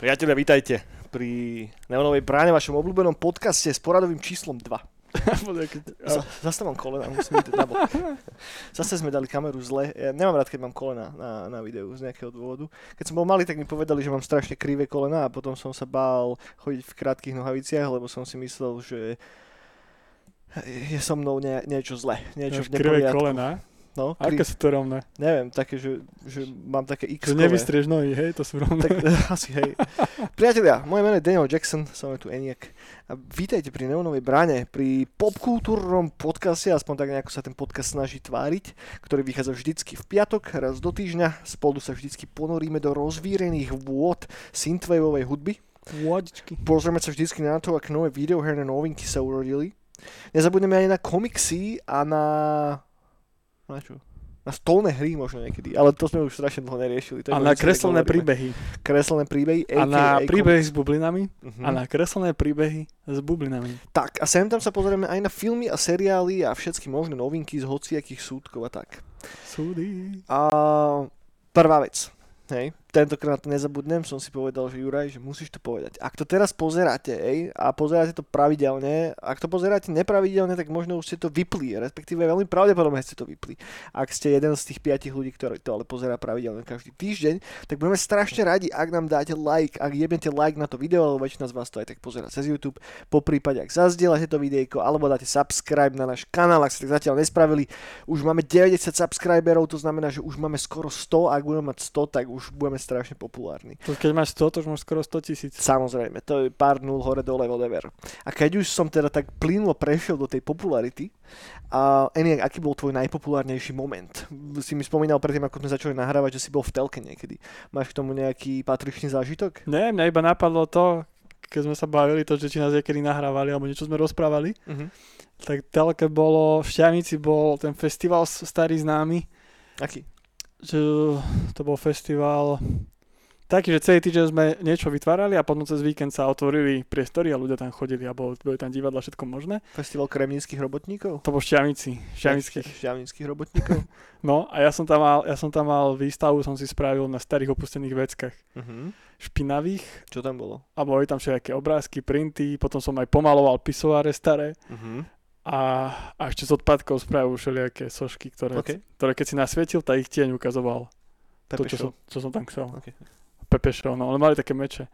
Priatelia, vítajte pri Neonovej bráne, vašom obľúbenom podcaste s poradovým číslom 2. Z- Zase mám kolena, musím ísť na bok. Zase sme dali kameru zle. Ja nemám rád, keď mám kolena na, na videu z nejakého dôvodu. Keď som bol malý, tak mi povedali, že mám strašne krivé kolena a potom som sa bál chodiť v krátkých nohaviciach, lebo som si myslel, že je so mnou nie, niečo zle. Niečo v neporiadku. kolena. No, Aké kri- sú to rovné? neviem, také, že, že mám také x Že nevystrieš nohy, hej, to sú rovné. tak asi hej. Priatelia, moje meno je Daniel Jackson, som tu Eniak. A vítajte pri Neonovej bráne, pri popkultúrnom podcaste, aspoň tak nejako sa ten podcast snaží tváriť, ktorý vychádza vždycky v piatok, raz do týždňa. Spolu sa vždycky ponoríme do rozvírených vôd synthwaveovej hudby. Vodičky. Pozrieme sa vždycky na to, ak nové videoherné novinky sa urodili. Nezabudneme ani na komiksy a na... Na čo? Na stolné hry možno niekedy, ale to sme už strašne dlho neriešili. To A na kreslené príbehy. Kreslené príbehy, A na príbehy s bublinami. Mhm. A na kreslené príbehy s bublinami. Tak a sem tam sa pozrieme aj na filmy a seriály a všetky možné novinky z hociakých súdkov a tak. Súdy. A prvá vec, hej, tentokrát to nezabudnem, som si povedal, že Juraj, že musíš to povedať. Ak to teraz pozeráte, hej, a pozeráte to pravidelne, ak to pozeráte nepravidelne, tak možno už ste to vypli, respektíve veľmi pravdepodobne ste to vypli. Ak ste jeden z tých piatich ľudí, ktorí to ale pozerá pravidelne každý týždeň, tak budeme strašne radi, ak nám dáte like, ak jebnete like na to video, lebo väčšina z vás to aj tak pozerá cez YouTube, po prípade ak zazdieľate to videjko, alebo dáte subscribe na náš kanál, ak ste tak zatiaľ nespravili, už máme 90 subscriberov, to znamená, že už máme skoro 100, ak budeme mať 100, tak už budeme strašne populárni. To keď máš 100, to už máš skoro 100 tisíc. Samozrejme, to je pár nul hore dole, whatever. A keď už som teda tak plynulo prešiel do tej popularity, a Eniak, aký bol tvoj najpopulárnejší moment? Si mi spomínal predtým, ako sme začali nahrávať, že si bol v telke niekedy. Máš k tomu nejaký patričný zážitok? Nie, mňa iba napadlo to, keď sme sa bavili, to, že či nás niekedy nahrávali, alebo niečo sme rozprávali, Mhm. tak telke bolo, v Šťavnici bol ten festival starý známy, Aký? Že to bol festival taký, že celý týždeň sme niečo vytvárali a potom cez víkend sa otvorili priestory a ľudia tam chodili a boli, boli tam divadla, všetko možné. Festival kremníckých robotníkov? To bol Šťavnici, šťavnických. Šťavnických robotníkov? No a ja som tam mal, ja som tam mal výstavu, som si spravil na starých opustených veckách. Mhm. Špinavých Čo tam bolo? a boli tam všetké obrázky, printy, potom som aj pomaloval pisoáre staré Mhm. A, a ešte z odpadkov spravil všelijaké sošky, ktoré, OK. ktoré keď si nasvietil, tak ich tieň ukazoval. To, čo, Pepe som, čo som tam chcel. OK. Pepe show, no, ale mali také meče.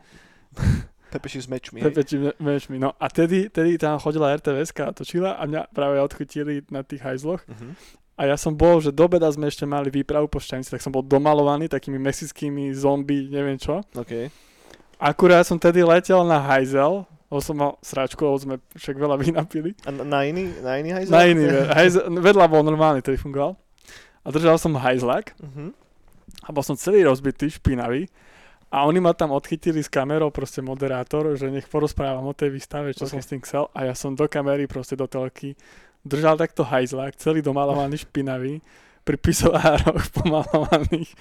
Pepeši s mečmi. hej? Pepe me- mečmi, no. A tedy, tedy tam chodila RTVS a točila a mňa práve odchytili na tých hajzloch. Mhm. A ja som bol, že do beda sme ešte mali výpravu po Šťanici, tak som bol domalovaný takými mexickými zombie, neviem čo. OK. Akurát som tedy letel na hajzel, lebo som mal sračku, lebo sme však veľa vína pili. A na, iný, na iný hajzel? Na iný, hajzel, vedľa bol normálny, ktorý fungoval. A držal som hajzlak Mhm. a bol som celý rozbitý, špinavý. A oni ma tam odchytili s kamerou, proste moderátor, že nech porozprávam o tej výstave, čo Ok. som s tým chcel. A ja som do kamery, proste do telky, držal takto hajzlak, celý domalovaný, špinavý, pri pisoároch pomalovaných,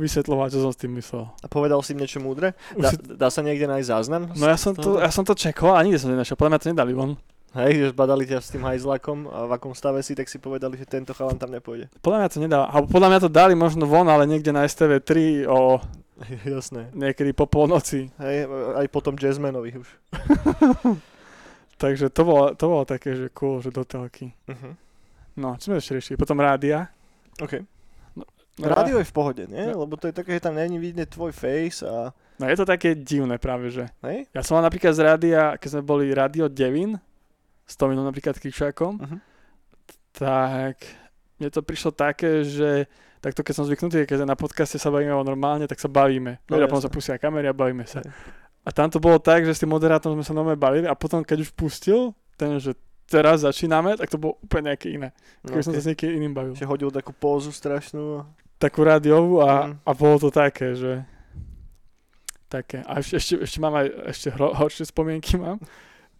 vysvetľovať, čo som s tým myslel. A povedal si im niečo múdre? Dá, si, dá sa niekde nájsť záznam? no ja som, to, ja som to čekol a nikde som to nenašiel, podľa mňa to nedali von. Hej, že zbadali ťa s tým hajzlakom a v akom stave si, tak si povedali, že tento chalan tam nepôjde. Podľa mňa to nedá, alebo podľa mňa to dali možno von, ale niekde na STV3 o Jasné. niekedy po polnoci. Hej, aj potom jazzmanovi už. Takže to bolo, to bolo také, že cool, že do telky. Uh-huh. No, čo sme ešte riešili? Potom rádia. OK. No, Rádio je v pohode, nie? No. Lebo to je také, že tam není vidieť tvoj face a... No je to také divné práve, že. Hej? Ja som mal napríklad z rádia, keď sme boli Radio Devin, s Tominom napríklad Kričákom, Uh-huh. tak mne to prišlo také, že takto keď som zvyknutý, keď na podcaste sa bavíme o normálne, tak sa bavíme. No, No, a potom sa pustia kamery a bavíme sa. Hej. A tam to bolo tak, že s tým moderátorom sme sa normálne bavili a potom keď už pustil ten, že teraz začíname, tak to bolo úplne nejaké iné. No, Keď som sa okay. s niekým iným bavil. Že hodil takú pózu strašnú. Takú rádiovú a, Mhm. a bolo to také, že také. A ešte, ešte, ešte mám aj ešte hro, horšie spomienky mám.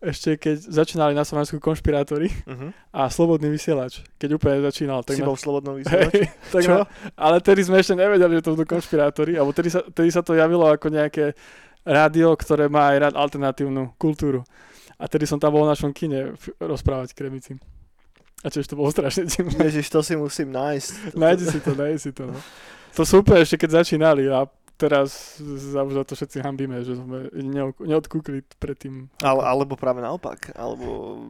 Ešte keď začínali na Slovensku konšpirátori Uh-huh. a Slobodný vysielač, keď úplne začínal. Tak Si na- bol v slobodnom vysielači? Hej, tak Čo? na, ale tedy sme ešte nevedeli, že to budú konšpirátori, alebo tedy sa, tedy sa to javilo ako nejaké rádio, ktoré má aj rád alternatívnu kultúru. A tedy som tam bol v našom kine rozprávať k. A čo to bolo strašne divné. Ježiš, to si musím nájsť. Nájdi si to, nájdi si to. No. To super, ešte keď začínali a teraz za, za to všetci hambíme, že sme neodkúkli predtým. Ale, alebo práve naopak, alebo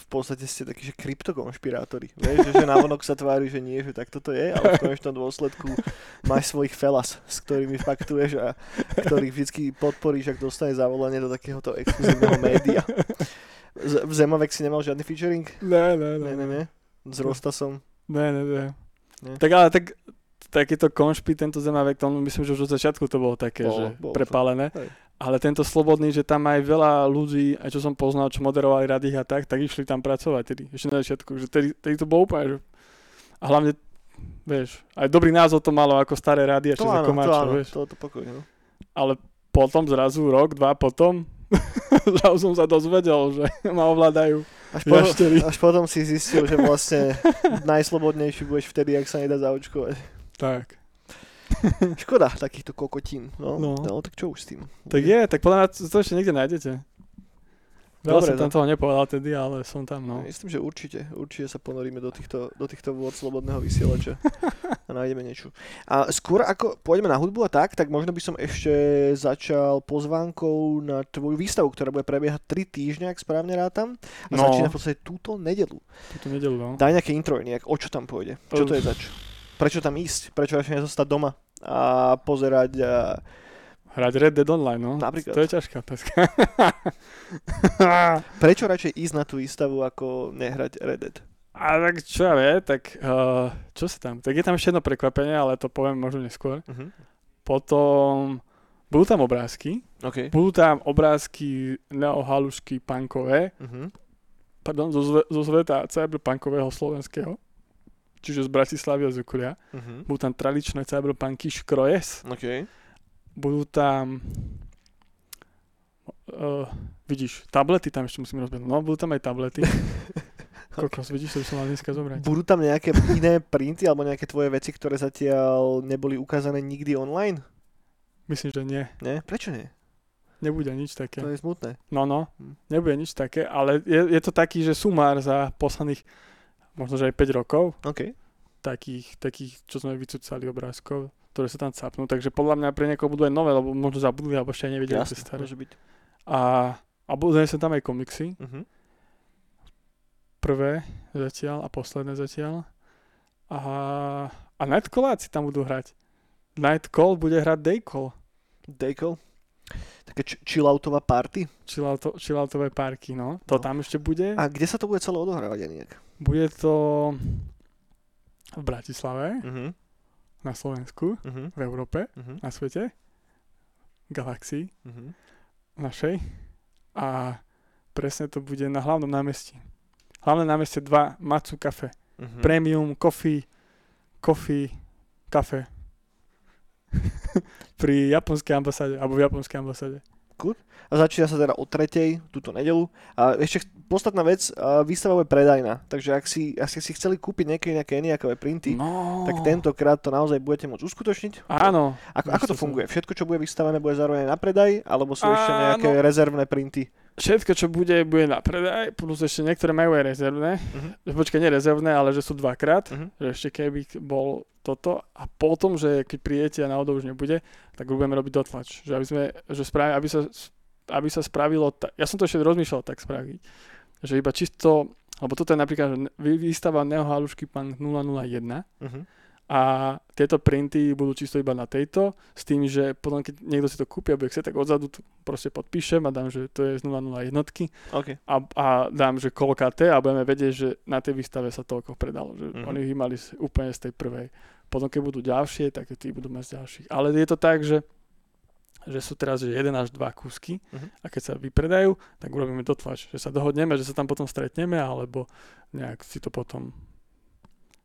v podstate ste takí, že kryptokonšpirátori. Vieš, že, že navonok sa tvári, že nie, že tak toto je, ale v konečnom dôsledku máš svojich felas, s ktorými faktuješ a ktorých vždy podporíš, ak dostane zavolanie do takéhoto exkluzívneho média. V Zemovek si nemal žiadny featuring? Ne, ne, Ne, ne, ne. S Rostasom. Ne, ne, ne. Ne? Tak ale tak takýto konšpi, tento zemavek, to myslím, že už od začiatku to bolo také, Bolo, že bolo to. prepálené. Hej. Ale tento slobodný, že tam aj veľa ľudí, aj čo som poznal, čo moderovali rady a tak, tak išli tam pracovať tedy, ešte na začiatku. Že tedy, tedy to bolo úplne, že... A hlavne, vieš, aj dobrý názov to malo ako staré rady a To či za áno, vieš. to, to pokojne. No. Ale potom zrazu rok, dva potom, zrazu som sa dozvedel, že ma ovládajú Až, po, jaštery. až potom si zistil, že vlastne najslobodnejší budeš vtedy, ak sa nedá zaočkovať. Tak. Škoda takýchto kokotín. No. No. no tak čo už s tým? Tak je, tak podľa mňa to ešte niekde nájdete. Dobre, som tam no. toho nepovedal tedy, ale som tam, no. Myslím, že určite, určite sa ponoríme do týchto, do týchto vôd slobodného vysielača a nájdeme niečo. A skôr ako pôjdeme na hudbu a tak, tak možno by som ešte začal pozvánkou na tvoju výstavu, ktorá bude prebiehať 3 týždne, ak správne rátam. A No. začína v podstate túto nedelu. Túto nedelu, no. Daj nejaké intro, nejak, o čo tam pôjde? Čo to je zač? Prečo tam ísť? Prečo radšej nezostať doma a pozerať a... Hrať Red Dead Online, no. Napríklad. To je ťažká otázka. Prečo radšej ísť na tú výstavu, ako nehrať Red Dead? A tak čo ja vie, tak uh, čo sa tam? Tak je tam ešte jedno prekvapenie, ale to poviem možno neskôr. Uh-huh. Potom budú tam obrázky. OK. Budú tam obrázky neohalušky punkové, Uh-huh. pardon, zo, zve, zo sveta cyberpunkového slovenského. Čiže z Bratislavy a z okolia. Uh-huh. Budú tam tradičné cyberpunky škrojes. OK. Budú tam uh, vidíš, tablety tam ešte musím rozbehnúť. No, budú tam aj tablety. Kokos, vidíš, to by som mal dneska zobrať. Budú tam nejaké iné printy alebo nejaké tvoje veci, ktoré zatiaľ neboli ukázané nikdy online? Myslím, že nie. Nie? Prečo nie? Nebude nič také. To je smutné. No, no, Hm. nebude nič také, ale je, je to taký, že sumár za posledných možno, že aj 5 rokov, OK. takých, takých, čo sme vycúcali obrázkov, ktoré sa tam capnú, takže podľa mňa pre niekoho budú aj nové, lebo možno zabudli, alebo ešte aj nevedeli, Jasne, staré. môže byť. A, a budú sa tam aj komiksy, Uh-huh. prvé zatiaľ a posledné zatiaľ. A, a Nightcalláci tam budú hrať. Nightcall bude hrať Daycall. Daycall. Také ch- chilloutová party. Chillouto, chilloutové parky, no. To No. tam ešte bude. A kde sa to bude celé odohrávať, Janiek? Bude to v Bratislave, Uh-huh. Na Slovensku, Uh-huh. v Európe, Uh-huh. na svete, galaxii Uh-huh. našej. A presne to bude na hlavnom námestí. Hlavné námestie 2, Matsu Cafe. Uh-huh. Premium, coffee, coffee, kafe. Pri japonskej ambasáde, alebo v japonskej ambasáde. A začína sa teda o tretej, túto nedelu. A ešte podstatná vec, výstava bude predajná. Takže ak si, ak ste si chceli kúpiť nejaké, nejaké eniakové printy, No. tak tentokrát to naozaj budete môcť uskutočniť. Áno. Ako, ako to Ešte funguje? Všetko, čo bude vystavené, bude zároveň na predaj? Alebo sú ešte Áno. nejaké rezervné printy? Všetko, čo bude, bude na predaj, plus ešte niektoré majú aj rezervné. Uh-huh. Počkaj, nie rezervné, ale že sú dvakrát. Uh-huh. Že ešte keby bol toto. A potom, že keď prídete a náhodou už nebude, tak budeme robiť dotlač. Že aby, sme, že spravi, aby, sa, aby sa spravilo, ta- ja som to ešte rozmýšľal tak spraviť, že iba čisto, lebo toto je napríklad že výstava Neo Halušky Punk 001 Uh-huh. a tieto printy budú čisto iba na tejto, s tým, že potom keď niekto si to kúpi a bude chcieť, tak odzadu to proste podpíšem a dám, že to je z 001 OK. a, a dám, že koľkáte a budeme vedieť, že na tej výstave sa toľko predalo. Že Mhm. oni ich mali úplne z tej prvej. Potom keď budú ďalšie, tak tí budú mať ďalších. Ale je to tak, že že sú teraz že 1 až 2 kúsky Mhm. a keď sa vypredajú, tak urobíme dotlač, že sa dohodneme, že sa tam potom stretneme, alebo nejak si to potom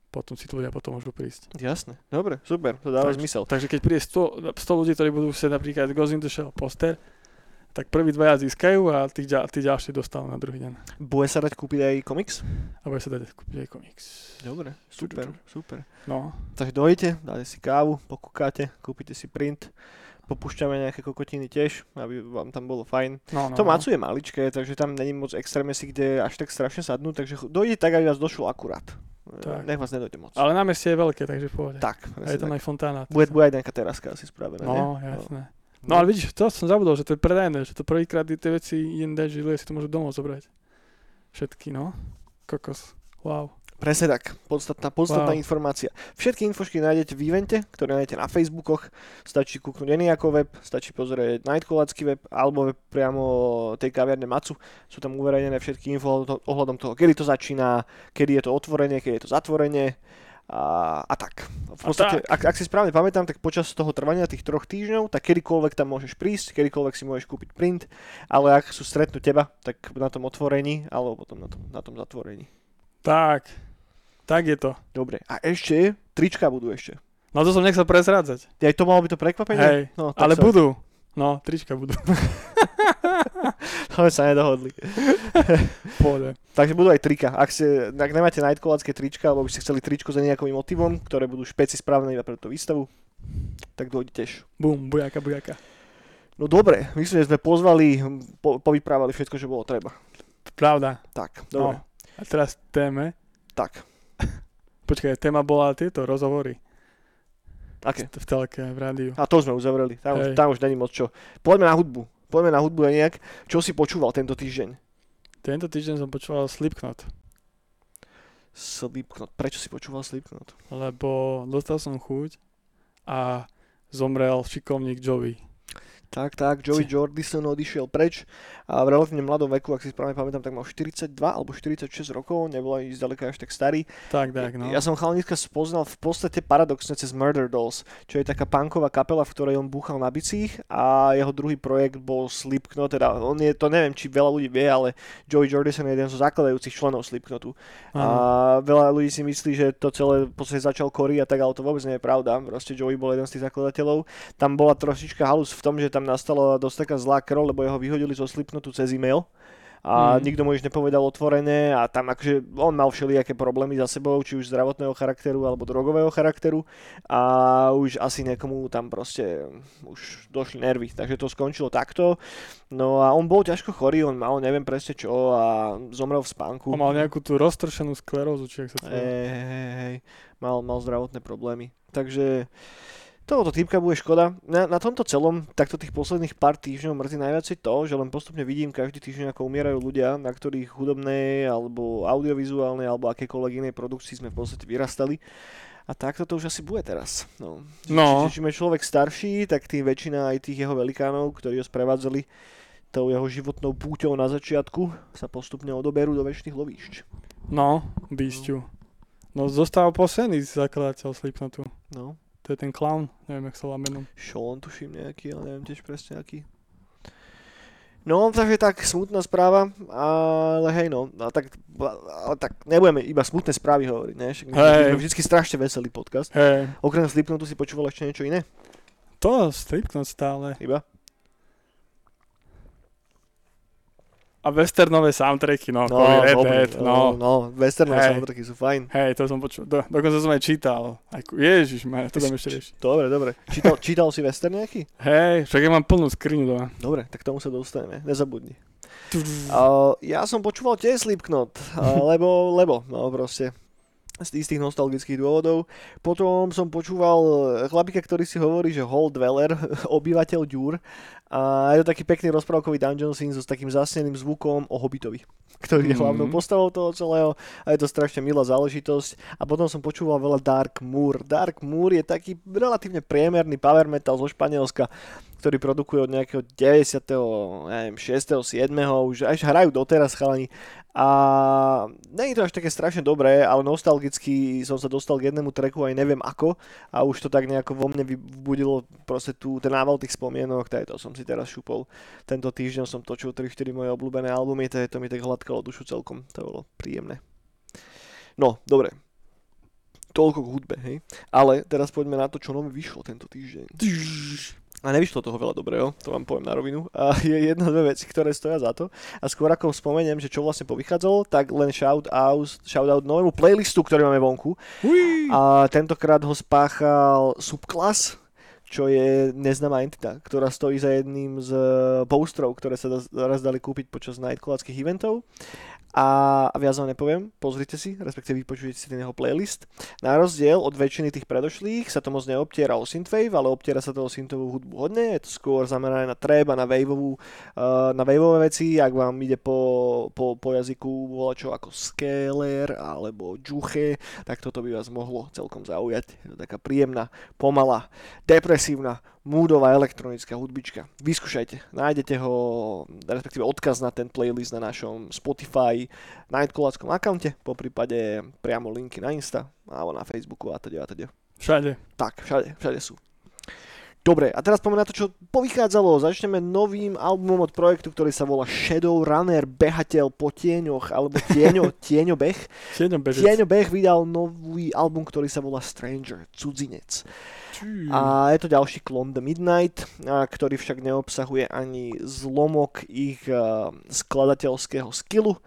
potom si to ľudia potom môžu prísť. Jasné. Dobre, super. To dáva Tak. zmysel. Takže keď príde 100, 100 ľudí, ktorí budú chcieť napríklad Ghost in the Shell poster, tak prví dvaja získajú a tí, tí ďalší dostanú na druhý deň. Bude sa dať kúpiť aj komiks? A bude sa dať kúpiť aj komiks. Dobre, super, super. No, Takže dojdete, dáte si kávu, pokúkate, kúpite si print popúšťame nejaké kokotiny tiež, aby vám tam bolo fajn. No, no, To no. Macu je maličké, takže tam není moc extrémne si kde až tak strašne sadnú, takže dojde tak, aby vás došlo akurát. Tak. Nech vás nedojde moc. Ale námestie je veľké, takže pohode. Tak, A je tam tak. aj fontána. Bude, bude aj nejaká teraska asi spravená, nie? No, jasné. No ale vidíš, to som zabudol, že to je predajné, že to prvýkrát tie veci inde, že ľudia si to môžu domov zobrať. Všetky, no. Kokos. Wow. Presne tak, podstatná, podstatná Wow. informácia. Všetky infošky nájdete v evente, ktoré nájdete na Facebookoch, stačí kúknúť Eniako web, stačí pozrieť Nightcolacký web alebo web priamo tej kaviarne Macu. Sú tam uverejnené všetky info ohľadom- toho, kedy to začína, kedy je to otvorenie, kedy je to zatvorenie a, a tak. V podstate, tak. ak, ak si správne pamätám, tak počas toho trvania tých troch týždňov, tak kedykoľvek tam môžeš prísť, kedykoľvek si môžeš kúpiť print, ale ak sú stretnúť teba, tak na tom otvorení alebo potom na tom, na tom zatvorení. Tak. Tak je to. Dobre, a ešte, trička budú ešte. No to som nechcel prezrádzať. Aj to malo by to prekvapenie? Hej, no, ale sa, budú. No, trička budú. To sme sa nedohodli. Pohode. Takže budú aj trika. Ak, ste, ak nemáte nightcolacké trička, alebo by ste chceli tričko s nejakým motivom, ktoré budú špeci správne iba pre tú výstavu, tak dojde tiež. Bum, bujaka, bujaka. No dobre, myslím, že sme pozvali, po, povyprávali všetko, čo bolo treba. Pravda. Tak, dobre. No. A teraz téme. Tak, Počkaj, téma bola tieto rozhovory aké? v telke, v rádiu. A to sme uzavreli. Tam, už, Hej. tam už není moc čo. Poďme na hudbu. Poďme na hudbu nejak. Čo si počúval tento týždeň? Tento týždeň som počúval Slipknot, Slipknot. Prečo si počúval Slipknot? lebo dostal som chuť a zomrel šikovník Joey. Tak, tak, Joey Jordison odišiel preč a v relatívne mladom veku, ak si správne pamätám, tak mal 42 alebo 46 rokov, nebol ani zďaleka až tak starý. Tak, tak, no. Ja som chalaniska spoznal v podstate paradoxne cez Murder Dolls, čo je taká punková kapela, v ktorej on búchal na bicích a jeho druhý projekt bol Slipknot, teda on je, to neviem, či veľa ľudí vie, ale Joey Jordison je jeden zo zakladajúcich členov Slipknotu. A Áno. veľa ľudí si myslí, že to celé v podstate začal Cory a tak, ale to vôbec nie je pravda. Proste Joey bol jeden z tých zakladateľov. Tam bola trošička halus v tom, že tam nastala dosť taká zlá krv, lebo jeho vyhodili zo Slipknotu cez e-mail a Mm. nikto mu nič nepovedal otvorene a tam akože on mal všelijaké problémy za sebou, či už zdravotného charakteru alebo drogového charakteru a už asi niekomu tam proste už došli nervy, takže to skončilo takto. No a on bol ťažko chorý, on mal neviem presne čo a zomrel v spánku. On mal nejakú tú roztršenú sklerózu, či ak sa to... Hej, hej, hej, mal, mal zdravotné problémy. Takže tohoto týpka bude škoda. Na, na tomto celom, takto tých posledných pár týždňov mrzí najviacej to, že len postupne vidím každý týždeň, ako umierajú ľudia, na ktorých hudobnej, alebo audiovizuálnej, alebo akékoľvek inej produkcii sme v podstate vyrastali. A takto to už asi bude teraz. No. No. Čím je človek starší, tak tým väčšina aj tých jeho velikánov, ktorí ho sprevádzali tou jeho životnou púťou na začiatku, sa postupne odoberú do väčšných lovíšť. No, Beastiu. No, zostáva posledný zakladateľ Slipknotu. No. To je ten clown, neviem, jak sa volá menom. Sean tuším nejaký, ale neviem tiež presne aký. No, takže tak, smutná správa, ale hej no, a tak, ale tak nebudeme iba smutné správy hovoriť, ne? Však my Hej. sme vždycky strašne veselý podcast. Hej, Okrem Slipknotu si počúval ešte niečo iné? to Slipknot stále. Iba? A westernové soundtracky, no, No, no Red dobrý, Dead, no. no, westernové Hej. soundtracky sú fajn. Hej, to som počul, do, dokonca som aj čítal. Aj, ku- ježiš, ma, to tam ešte riešiť. Dobre, dobre. Čítal, čítal si western nejaký? Hej, však ja mám plnú skriňu doma. Dobre, tak tomu sa dostaneme, nezabudni. Uh, ja som počúval tiež Slipknot, uh, lebo, lebo, no proste z istých nostalgických dôvodov. Potom som počúval chlapika, ktorý si hovorí, že Hall Dweller, obyvateľ ďúr. A je to taký pekný rozprávkový dungeon so s takým zasneným zvukom o Hobbitovi, ktorý je Mhm. hlavnou postavou toho celého a je to strašne milá záležitosť. A potom som počúval veľa Dark Moor. Dark Moor je taký relatívne priemerný power metal zo Španielska, ktorý produkuje od nejakého 90. neviem, 6. 7. už až hrajú doteraz chalani. A nie je to až také strašne dobré, ale nostalgicky som sa dostal k jednému treku aj neviem ako a už to tak nejako vo mne vybudilo proste tú, ten nával tých spomienok, tak to som si teraz šupol. Tento týždeň som točil 3-4 moje obľúbené albumy, to, je, to mi tak hladkalo dušu celkom, to bolo príjemné. No, dobre. Toľko k hudbe, hej. Ale teraz poďme na to, čo nové vyšlo tento týždeň. A nevyšlo toho veľa dobrého, to vám poviem na rovinu. A je jedna, dve veci, ktoré stoja za to. A skôr ako spomeniem, že čo vlastne povychádzalo, tak len shout out, shout out novému playlistu, ktorý máme vonku. Uí. A tentokrát ho spáchal Subclass, čo je neznáma entita, ktorá stojí za jedným z postrov, ktoré sa raz dali kúpiť počas Nightclubských eventov a, viac vám nepoviem, pozrite si, respektíve vypočujete si ten jeho playlist. Na rozdiel od väčšiny tých predošlých sa to moc neobtiera o synthwave, ale obtiera sa to o synthovú hudbu hodne, je to skôr zamerané na a na waveovú, uh, na waveové veci, ak vám ide po, po, po jazyku čo ako scaler alebo juche, tak toto by vás mohlo celkom zaujať. Je to taká príjemná, pomalá, depresívna, moodová elektronická hudbička. Vyskúšajte, nájdete ho, respektíve odkaz na ten playlist na našom Spotify Nightcalláckom akaunte, po prípade priamo linky na Insta alebo na Facebooku a teda a teda. Všade. Tak, všade, všade sú. Dobre, a teraz poďme na to, čo povychádzalo. Začneme novým albumom od projektu, ktorý sa volá Shadow Runner, behateľ po tieňoch, alebo tieňo, tieňobeh. Tieňobeh vydal nový album, ktorý sa volá Stranger, cudzinec. A je to ďalší klon The Midnight, ktorý však neobsahuje ani zlomok ich skladateľského skillu,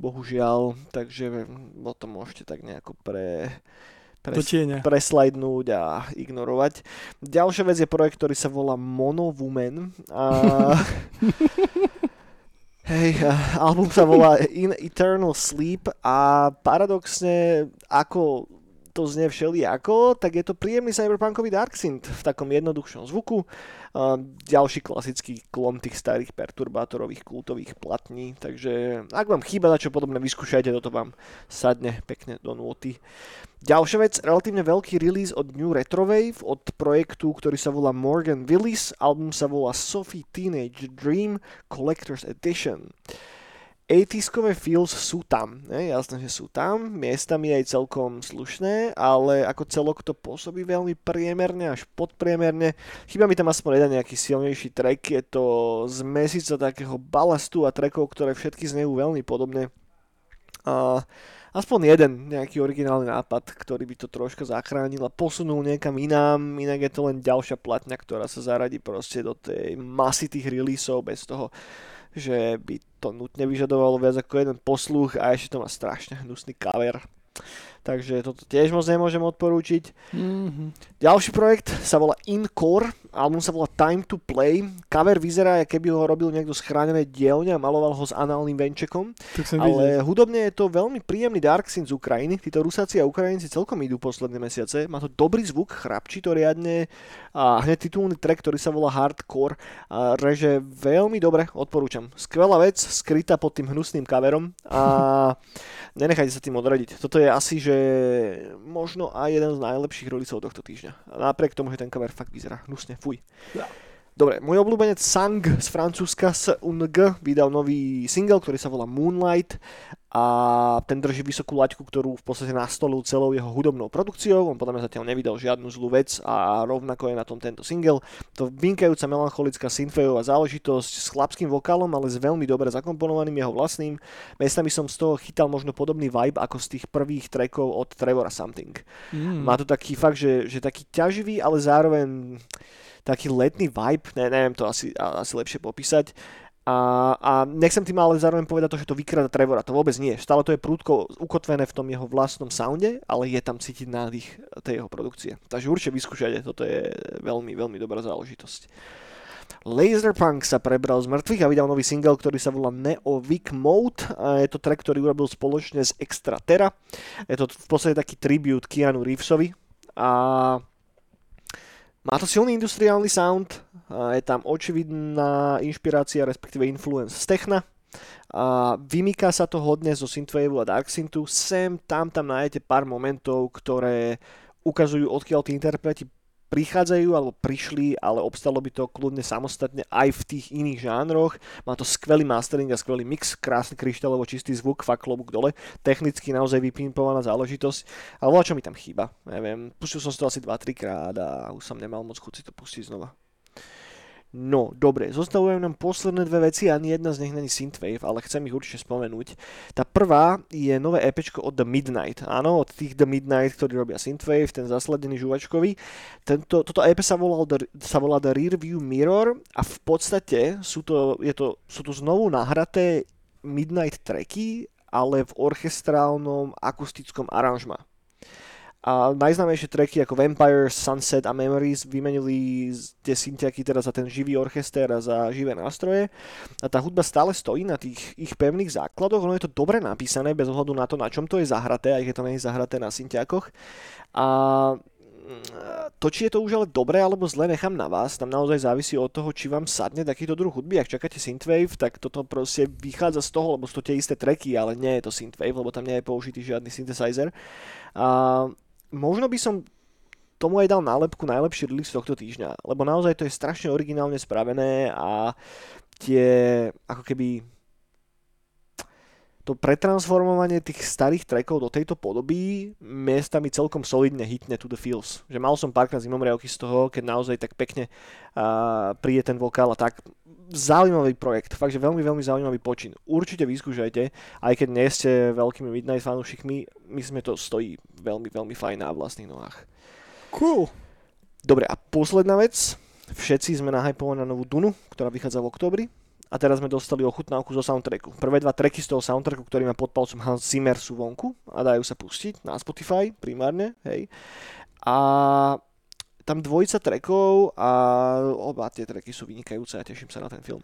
bohužiaľ, takže o tom môžete tak nejako pre, pres, preslajdnúť a ignorovať. Ďalšia vec je projekt, ktorý sa volá Mono Woman. A... Hej, album sa volá In Eternal Sleep a paradoxne ako to znie všelijako, tak je to príjemný cyberpunkový dark synth v takom jednoduchšom zvuku. ďalší klasický klon tých starých perturbátorových kultových platní, takže ak vám chýba na čo podobné, vyskúšajte, toto vám sadne pekne do nôty. Ďalšia vec, relatívne veľký release od New Retrowave, od projektu, ktorý sa volá Morgan Willis, album sa volá Sophie Teenage Dream Collector's Edition. 80 feels sú tam, ne? jasné, že sú tam, miestami aj celkom slušné, ale ako celok to pôsobí veľmi priemerne až podpriemerne. Chyba mi tam aspoň jeden nejaký silnejší track, je to z mesica takého balastu a trackov, ktoré všetky znejú veľmi podobne. A aspoň jeden nejaký originálny nápad, ktorý by to troška zachránil a posunul niekam inám, inak je to len ďalšia platňa, ktorá sa zaradí proste do tej masy tých releaseov bez toho, že by to nutne vyžadovalo viac ako jeden posluch a ešte to má strašne hnusný cover. Takže toto tiež moc nemôžem odporúčiť. Mm-hmm. Ďalší projekt sa volá Incore, album sa volá Time to Play. Cover vyzerá, keby ho robil niekto z chránenej dielne a maloval ho s análnym venčekom. Ale vidieť. hudobne je to veľmi príjemný dark synth z Ukrajiny. Títo Rusáci a Ukrajinci celkom idú posledné mesiace. Má to dobrý zvuk, chrapčí to riadne a hneď titulný track, ktorý sa volá Hardcore. A reže veľmi dobre, odporúčam. Skvelá vec, skrytá pod tým hnusným coverom a nenechajte sa tým odradiť. Toto je asi, že možno aj jeden z najlepších rolicov tohto týždňa. Napriek tomu, že ten cover fakt vyzerá hnusne, fuj. Ja. Dobre, môj obľúbenec Sang z Francúzska s UNG vydal nový single, ktorý sa volá Moonlight a ten drží vysokú laťku, ktorú v podstate nastolil celou jeho hudobnou produkciou. On podľa mňa zatiaľ nevydal žiadnu zlú vec a rovnako je na tom tento single. To vynikajúca melancholická synthwaveová záležitosť s chlapským vokálom, ale s veľmi dobre zakomponovaným jeho vlastným. Miestami som z toho chytal možno podobný vibe ako z tých prvých trackov od Trevora Something. Mm. Má to taký fakt, že, že taký ťaživý, ale zároveň taký letný vibe, ne, neviem to asi, asi lepšie popísať. A, a nechcem tým ale zároveň povedať to, že to vykrada Trevora, to vôbec nie. Stále to je prúdko ukotvené v tom jeho vlastnom sounde, ale je tam cítiť nádych tej jeho produkcie. Takže určite vyskúšajte, toto je veľmi, veľmi dobrá záležitosť. Laserpunk sa prebral z mŕtvych a vydal nový single, ktorý sa volá Neo Vic Mode. A je to track, ktorý urobil spoločne s Extra Terra. Je to v podstate taký tribute Keanu Reevesovi. A má to silný industriálny sound, je tam očividná inšpirácia, respektíve influence z techna. A vymýka sa to hodne zo synthwave a dark synthu. Sem tam tam nájdete pár momentov, ktoré ukazujú, odkiaľ tí interpreti prichádzajú alebo prišli, ale obstalo by to kľudne samostatne aj v tých iných žánroch. Má to skvelý mastering a skvelý mix, krásny kryštálovo čistý zvuk, fakt klobúk dole. Technicky naozaj vypimpovaná záležitosť, ale čo mi tam chýba. Neviem, pustil som si to asi 2-3 krát a už som nemal moc chuť si to pustiť znova. No, dobre, zostavujem nám posledné dve veci, ani jedna z nich není Synthwave, ale chcem ich určite spomenúť. Tá prvá je nové EPčko od The Midnight. Áno, od tých The Midnight, ktorí robia Synthwave, ten zasladený žuvačkový. Tento, toto EP sa, volal sa volá The Rearview Mirror a v podstate sú to, je to, sú to znovu nahraté Midnight tracky, ale v orchestrálnom akustickom aranžma. A najznámejšie tracky ako Vampire, Sunset a Memories vymenili tie syntiaky teda za ten živý orchester a za živé nástroje. A tá hudba stále stojí na tých ich pevných základoch, ono je to dobre napísané bez ohľadu na to, na čom to je zahraté, aj keď to nie je zahraté na syntiakoch. A mm, to, či je to už ale dobré alebo zle, nechám na vás. Tam naozaj závisí od toho, či vám sadne takýto druh hudby. Ak čakáte synthwave, tak toto proste vychádza z toho, lebo sú to tie isté tracky, ale nie je to synthwave, lebo tam nie je použitý žiadny synthesizer. A možno by som tomu aj dal nálepku najlepší release tohto týždňa, lebo naozaj to je strašne originálne spravené a tie ako keby to pretransformovanie tých starých trackov do tejto podoby miestami celkom solidne hitne to the feels. Že mal som párkrát zimomriavky z toho, keď naozaj tak pekne uh, príde ten vokál a tak. Zaujímavý projekt, fakt, že veľmi, veľmi zaujímavý počin. Určite vyskúšajte, aj keď nie ste veľkými Midnight fanúšikmi, myslím, že to stojí veľmi, veľmi fajn na vlastných nohách. Cool. Dobre, a posledná vec. Všetci sme nahypovaní na novú Dunu, ktorá vychádza v oktobri. A teraz sme dostali ochutnávku zo soundtracku. Prvé dva tracky z toho soundtracku, ktorý má pod palcom Hans Zimmer sú vonku a dajú sa pustiť na Spotify primárne, hej. A tam dvojica trackov a oba tie tracky sú vynikajúce a teším sa na ten film.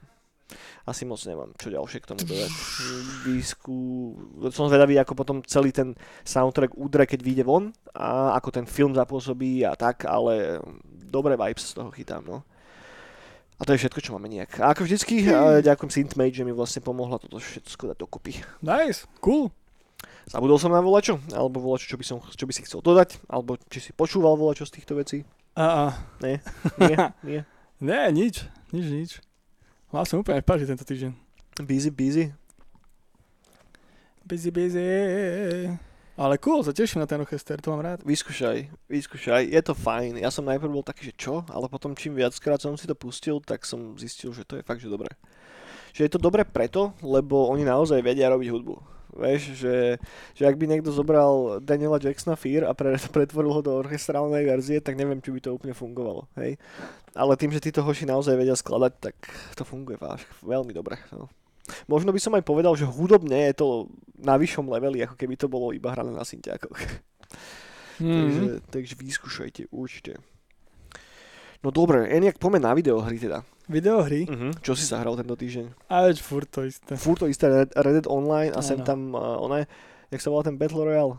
Asi moc nemám čo ďalšie k tomu dodať. Výsku... Som zvedavý, ako potom celý ten soundtrack udre, keď vyjde von a ako ten film zapôsobí a tak, ale dobré vibes z toho chytám, no. A to je všetko, čo máme nejak. A ako vždycky, eh, ďakujem Synthmate, že mi vlastne pomohla toto všetko dať dokopy. Nice. Cool. Zabudol som na volačo? Alebo volačo, čo by, som, čo by si chcel dodať? Alebo či si počúval volačo z týchto vecí? A, a. Nie? Nie? Nie, nič. Nič, nič. Mal som úplne v páži tento týždeň. Busy, busy. Busy, busy. Ale cool, sa teším na ten orchester, to mám rád. Vyskúšaj, vyskúšaj, je to fajn. Ja som najprv bol taký, že čo, ale potom čím viackrát som si to pustil, tak som zistil, že to je fakt, že dobré. Že je to dobré preto, lebo oni naozaj vedia robiť hudbu. Vieš, že, že ak by niekto zobral Daniela Jacksona Fear a pre, pretvoril ho do orchestrálnej verzie, tak neviem, či by to úplne fungovalo. Hej? Ale tým, že títo hoši naozaj vedia skladať, tak to funguje váš veľmi dobre. No. Možno by som aj povedal, že hudobne je to na vyššom leveli, ako keby to bolo iba hrané na syntiakoch. takže, Mm. takže vyskúšajte určite. No dobre, Eniak, poďme na videohry teda. Videohry. Uh-huh. Čo si zahral tento týždeň? A veď furt to isté. Furt to isté Red, Red Dead Online a sem Áno. tam uh, one, jak sa volá ten Battle Royale?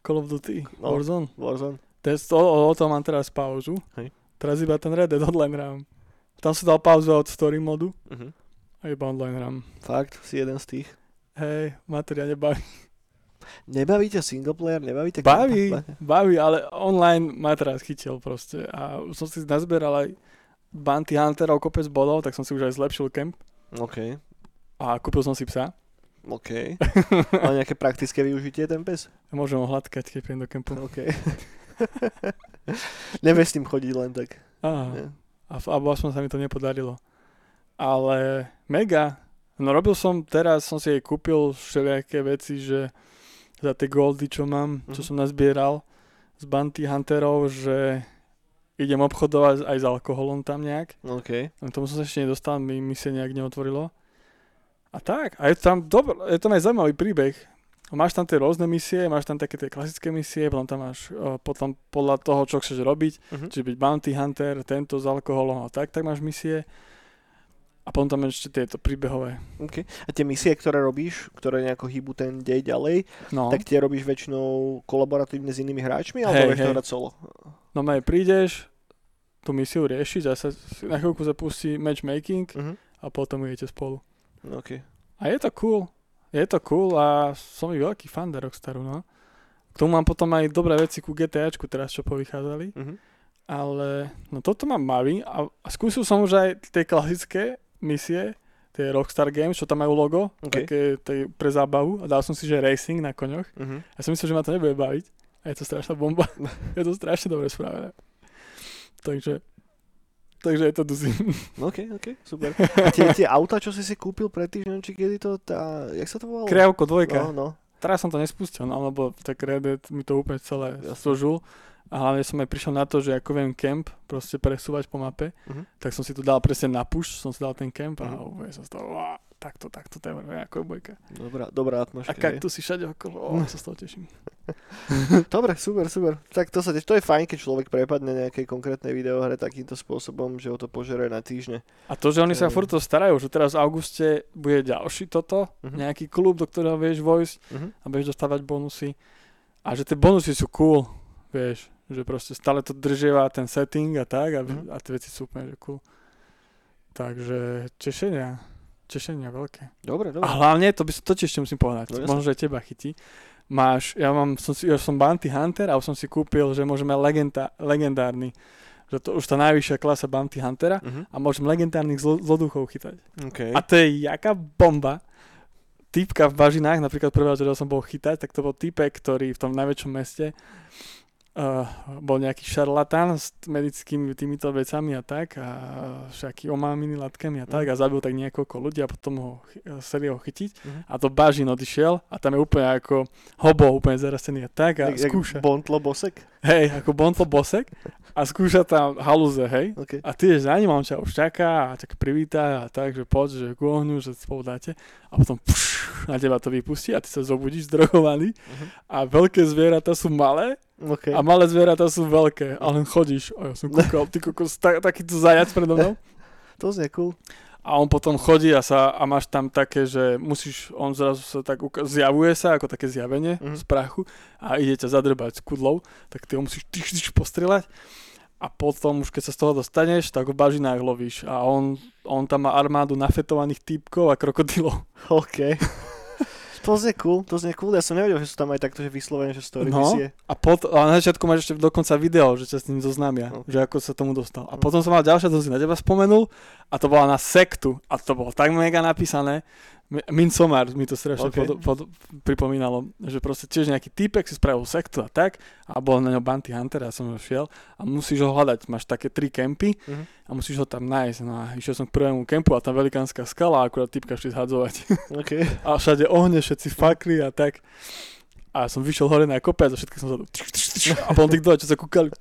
Call of Duty, No. Warzone. Warzone. To je, o, o, o tom mám teraz pauzu. Hej. Teraz iba ten Red Dead online hrám. Tam som dal pauzu od story modu Uh-huh. A iba online hrám. Fakt, si jeden z tých. Hej, materia nebaví. Nebaví ťa single player, nebaví ťa... Baví, kampaň? baví, ale online ma teraz chytil proste. A som si nazberal aj Bounty Hunterov kopec bodov, tak som si už aj zlepšil kemp OK, a kúpil som si psa. OK. Má nejaké praktické využitie ten pes? Môžem ho hladkať, keď príjem do kempu. OK. Nevieš s tým chodiť len tak. Aha. Nie? A, alebo aspoň sa mi to nepodarilo. Ale mega. No robil som teraz, som si aj kúpil všelijaké veci, že za tie goldy, čo mám, čo Mhm. som nazbieral z Bounty Hunterov, že idem obchodovať aj s alkoholom tam nejak. OK. K tomu som sa ešte nedostal, mi, mi sa nejak neotvorilo. A tak, a je tam dobrý, je tam aj zaujímavý príbeh. Máš tam tie rôzne misie, máš tam také tie klasické misie, potom tam máš o, potom podľa toho, čo chceš robiť, Uh-huh. čiže byť bounty hunter, tento s alkoholom a tak, tak máš misie. A potom tam ešte tieto príbehové. OK. A tie misie, ktoré robíš, ktoré nejako hýbu ten dej ďalej, No, tak tie robíš väčšinou kolaboratívne s inými hráčmi, alebo Hej, vieš to hej. hrať solo? no aj prídeš, tú misiu riešiť, zase si na chvíľku zapustí matchmaking Uh-huh. a potom idete spolu. OK. A je to cool. Je to cool a som i veľký fan da Rockstaru, no. K tomu mám potom aj dobré veci ku GTAčku teraz, čo povychádzali. Uh-huh. Ale no toto ma baví a, a skúsil som už aj tie klasické misie, tie Rockstar Games, čo tam majú logo, OK. také tej pre zábavu a dal som si, že racing na koňoch. Uh-huh. Ja som myslel, že ma to nebude baviť. A je to strašná bomba. je to strašne dobre spravené. Takže, takže je to dusím. OK, OK, super. A tie, tie auta, čo si si kúpil pred týždňom, či kedy to, tá, jak sa to volalo? Kriavko dvojka. No, no. Teraz som to nespustil, no, lebo tak Red Dead mi to úplne celé Jasne. složul. A hlavne som aj prišiel na to, že ako viem camp proste presúvať po mape, Mhm. tak som si to dal presne na push, som si dal ten camp a Mhm. úplne som z toho, wow, takto, takto, to je ako bojka. Dobrá, dobrá A atmosféra. kaktusy všade okolo, o, sa z toho teším. Dobre, super, super. Tak to, sa, tiež- to je fajn, keď človek prepadne nejakej konkrétnej videohre takýmto spôsobom, že ho to požere na týždne. A to, že oni sa furt to starajú, že teraz v auguste bude ďalší toto, Mhm. nejaký klub, do ktorého vieš vojsť Mhm. a budeš dostávať bonusy. A že tie bonusy sú cool, vieš, že proste stále to držieva ten setting a tak a, Mhm. a tie veci sú úplne že cool. Takže tešenia, tešenia veľké. Dobre, A dobre. hlavne, to by to ti ešte musím povedať, No možno, že teba chytí. Máš, ja mám, som, si, ja som Bounty Hunter a už som si kúpil, že môžeme legenda, legendárny, že to už tá najvyššia klasa Bounty Huntera Mhm. a môžem legendárnych zlo, zloduchov chytať. Okay. A to je jaká bomba. Týpka v bažinách, napríklad prvá, že som bol chytať, tak to bol týpek, ktorý v tom najväčšom meste uh, bol nejaký šarlatán s medickými týmito vecami a tak a všaký omáminy látkami a tak a zabil tak niekoľko ľudí a potom ho chy- chceli ho chytiť Mhm. a to bažin odišiel a tam je úplne ako hobo, úplne zarastený a tak a Jak- jak skúša. Bontlo bosek? Hej, ako Bontlo Bosek a skúša tam halúze, hej. Okay. A ty ješ za ním, on ťa už čaká a ťa privítá a tak, že poď, že k ohňu, že spolu dáte a potom pš, na teba to vypustí a ty sa zobudíš zdrogovaný Mhm. a veľké zvieratá sú malé Okay. a malé zvieratá sú veľké a len chodíš a ja som kúkal, ty kokos, ta, takýto zajac predo mnou To znie cool. a on potom chodí a, sa, a máš tam také, že musíš, on zrazu sa tak uka- zjavuje sa ako také zjavenie Mhm. z prachu a ide ťa zadrbať s kudlou, tak ty ho musíš tyš, tyš postrieľať a potom už keď sa z toho dostaneš, tak ho v bažinách lovíš a on, on tam má armádu nafetovaných týpkov a krokodilov. OK. To znie cool, to znie cool. Ja som nevedel, že sú tam aj takto, že vyslovene, že story No. misie. A, pot, a na začiatku máš ešte dokonca video, že ťa s ním zoznámia, Ok. že ako sa tomu dostal. A potom som mal ďalšia, to si na teba spomenul a to bola na sektu a to bolo tak mega napísané. Mi- Minsomar mi to strašne Ok. pod, pod, pripomínalo, že proste tiež nejaký týpek si spravil sektu a tak a bol na ňo Bounty Hunter a som ho šiel a musíš ho hľadať. Máš také tri kempy Mhm. a musíš ho tam nájsť. No a išiel som k prvému kempu a tam velikánska skala a akurát týpka šli zhadzovať. OK. a všade ohne, všetci fakli a tak. A som vyšiel hore na kopec a všetky som sa a potom tí čo sa kúkali.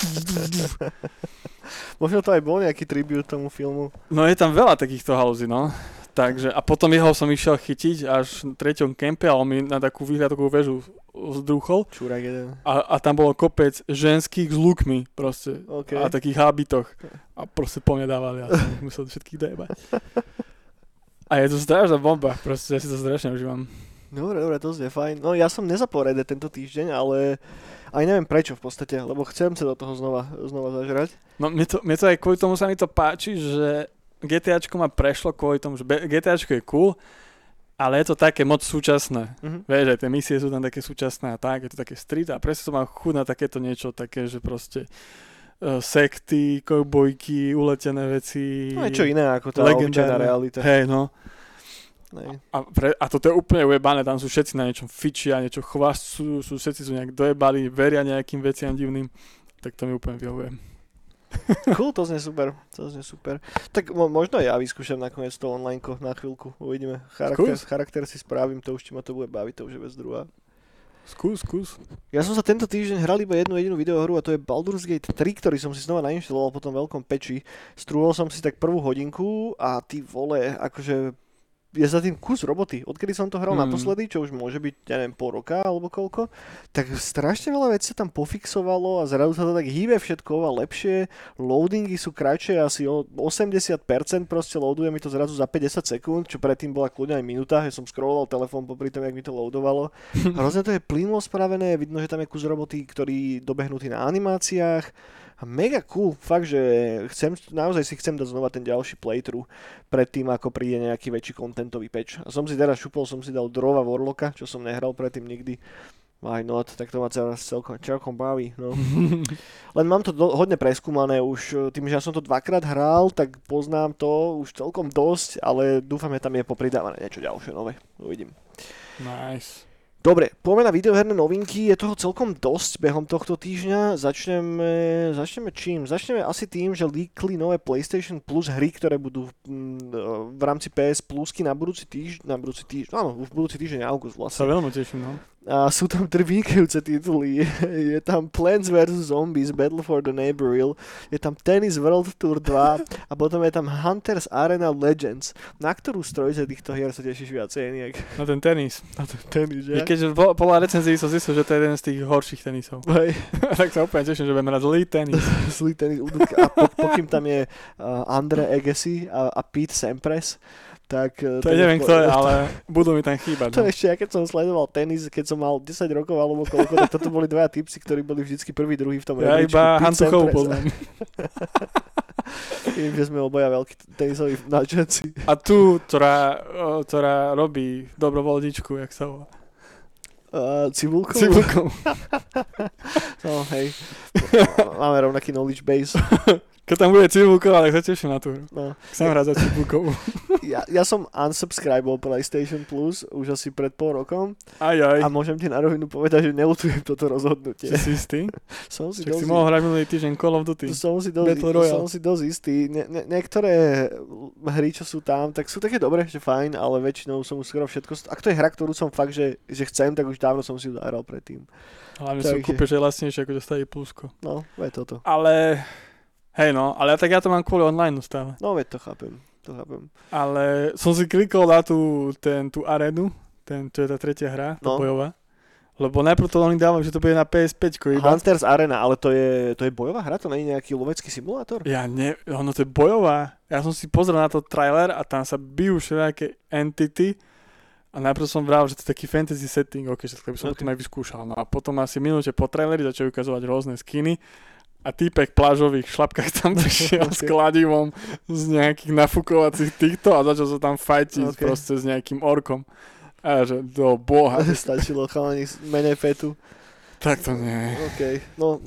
Možno to aj bol nejaký tribut tomu filmu. No je tam veľa takýchto halúzí, no. Takže, a potom jeho som išiel chytiť až v treťom kempe a on mi na takú výhľadkovú väžu zdrúchol Čurák jeden. a, a tam bolo kopec ženských s lukmi proste OK. a takých hábitoch a proste po mne dávali a som musel všetkých dojebať. A je to strašná bomba, proste ja si to strašne užívam. Dobre, dobre, to znie fajn. No ja som nezapol Red tento týždeň, ale aj neviem prečo v podstate, lebo chcem sa do toho znova, znova zažrať. No mne to, mne to aj kvôli tomu sa mi to páči, že GTAčko ma prešlo kvôli tomu, že GTAčko je cool, ale je to také moc súčasné. Mhm. Vieš, aj tie misie sú tam také súčasné a tak, je to také street a presne som mal chuť na takéto niečo, také, že proste uh, sekty, koubojky, uletené veci. No je čo iné ako tá obyčajná realita. Hej, no. Nej. A, pre, a toto je úplne ujebané, tam sú všetci na niečom fičia, niečo chvastú, sú, všetci sú nejak dojebali, veria nejakým veciam divným, tak to mi úplne vyhovuje. Cool, to znie super, to znie super. Tak mo- možno ja vyskúšam nakoniec to online na chvíľku, uvidíme. Charakter, Skús. charakter si spravím, to už či ma to bude baviť, to už je vec druhá. Skús, skús. Ja som sa tento týždeň hral iba jednu jedinú videohru a to je Baldur's Gate 3, ktorý som si znova nainštaloval po tom veľkom peči. Strúhol som si tak prvú hodinku a ty vole, akože je za tým kus roboty. Odkedy som to hral Hmm. naposledy, čo už môže byť, ja neviem, pol roka alebo koľko, tak strašne veľa vecí sa tam pofixovalo a zrazu sa to tak hýbe všetko oveľa lepšie. Loadingy sú kratšie, asi o 80% proste loaduje mi to zrazu za 50 sekúnd, čo predtým bola kľudne aj minúta, že som scrolloval telefón popri tom, jak mi to loadovalo. Hrozne to je plynulo spravené, vidno, že tam je kus roboty, ktorý dobehnutý na animáciách. A mega cool, fakt, že chcem, naozaj si chcem dať znova ten ďalší playthrough predtým, ako príde nejaký väčší kontentový patch. A som si teraz šupol, som si dal Drova Warlocka, čo som nehral predtým nikdy. Why not, tak to ma teraz celkom, celkom baví. No. Len mám to do, hodne preskúmané už, tým, že ja som to dvakrát hral, tak poznám to už celkom dosť, ale dúfam, že tam je popridávané niečo ďalšie nové. Uvidím. Nice. Dobre, poďme na videoherné novinky, je toho celkom dosť behom tohto týždňa. Začneme, začneme čím? Začneme asi tým, že líkli nové PlayStation Plus hry, ktoré budú mm, v rámci PS Plusky na budúci týždeň, na budúci týždeň, áno, už budúci týždeň, august Sa vlastne. veľmi teším, no. A sú tam tri vynikajúce tituly. Je tam Plants vs. Zombies, Battle for the Neighborville, je tam Tennis World Tour 2 a potom je tam Hunters Arena Legends. Na ktorú z trojice týchto hier sa tešíš viacej nejak? Na ten tenis. Na ten tenis, že? keď po- podľa recenzií som zistil, že to je jeden z tých horších tenisov. Hej, tak sa úplne teším, že budeme hrať zlý tenis. zlý tenis. A po, pokým tam je uh, Andre Agassi a, a Pete Sampras, tak... uh, To je neviem kto je, ale budú mi tam chýbať. To No. ešte, ja keď som sledoval tenis, keď som mal 10 rokov alebo koľko, tak toto boli dvaja typci, ktorí boli vždycky prvý, druhý v tom Ja rebríčku. iba Sampras. poznám. Viem, že sme obaja veľkí tenisoví nadšenci. A tu, ktorá, ktorá robí dobrovoľničku, jak sa volá. Uh, cibulkou? Cibulkou. No, hej. Máme rovnaký knowledge base. Keď tam bude Cibulková, tak sa teším na tú hru. No. Chcem hrať za Cibulkovú. Ja, ja som unsubscribol PlayStation Plus už asi pred pol rokom Aj, aj. a môžem ti na rovinu povedať, že nelutujem toto rozhodnutie. Či si istý? Som si si dosť, mohol hrať minulý týždeň Call of Duty. som si dosť, som si dosť istý. Ne, ne, niektoré hry, čo sú tam, tak sú také dobré, že fajn, ale väčšinou som už skoro všetko... Ak to je hra, ktorú som fakt, že, že chcem, tak už dávno som si ju zahral predtým. Hlavne si Takže- kúpiš aj lacnejšie, ako plusko. No, je toto. Ale, hej no, ale tak ja to mám kvôli online stále. No, veď to chápem. To chápem. Ale som si klikol na tú, ten, tú arenu, ten, čo je tá tretia hra, tá No. bojová. Lebo najprv to oni dávajú, že to bude na PS5 iba. Hunters Arena, ale to je, to je bojová hra? To nie je nejaký lovecký simulátor? Ja ne, ono to je bojová. Ja som si pozrel na to trailer a tam sa bijú všelijaké entity a najprv som vral, že to je taký fantasy setting, ok, že by som Ok. to aj vyskúšal. No a potom asi minúte po traileri začali ukazovať rôzne skiny a týpek plážových šlapkách tam prišiel s Ok. kladivom z nejakých nafukovacích týchto a začal sa tam fajtiť Ok. proste s nejakým orkom. A že do boha, Stačilo chalani menej fetu. tak to nie. OK. No,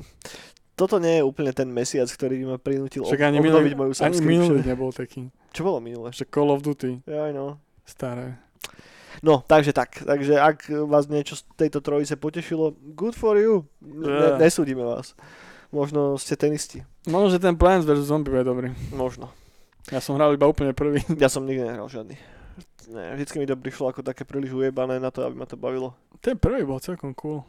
toto nie je úplne ten mesiac, ktorý by ma prinútil ob- Však ani obnoviť minulý, moju ani minulý nebol taký. Čo bolo minulé? Že Call of Duty, Ja, no. staré. No, takže tak. Takže ak vás niečo z tejto trojice potešilo, good for you. Yeah. Ne, nesúdime vás. Možno ste tenisti. Možno, že ten Plants vs. Zombie bude dobrý. Možno. Ja som hral iba úplne prvý. Ja som nikdy nehral žiadny. Ne, vždycky mi to prišlo ako také príliš ujebané na to, aby ma to bavilo. Ten prvý bol celkom cool.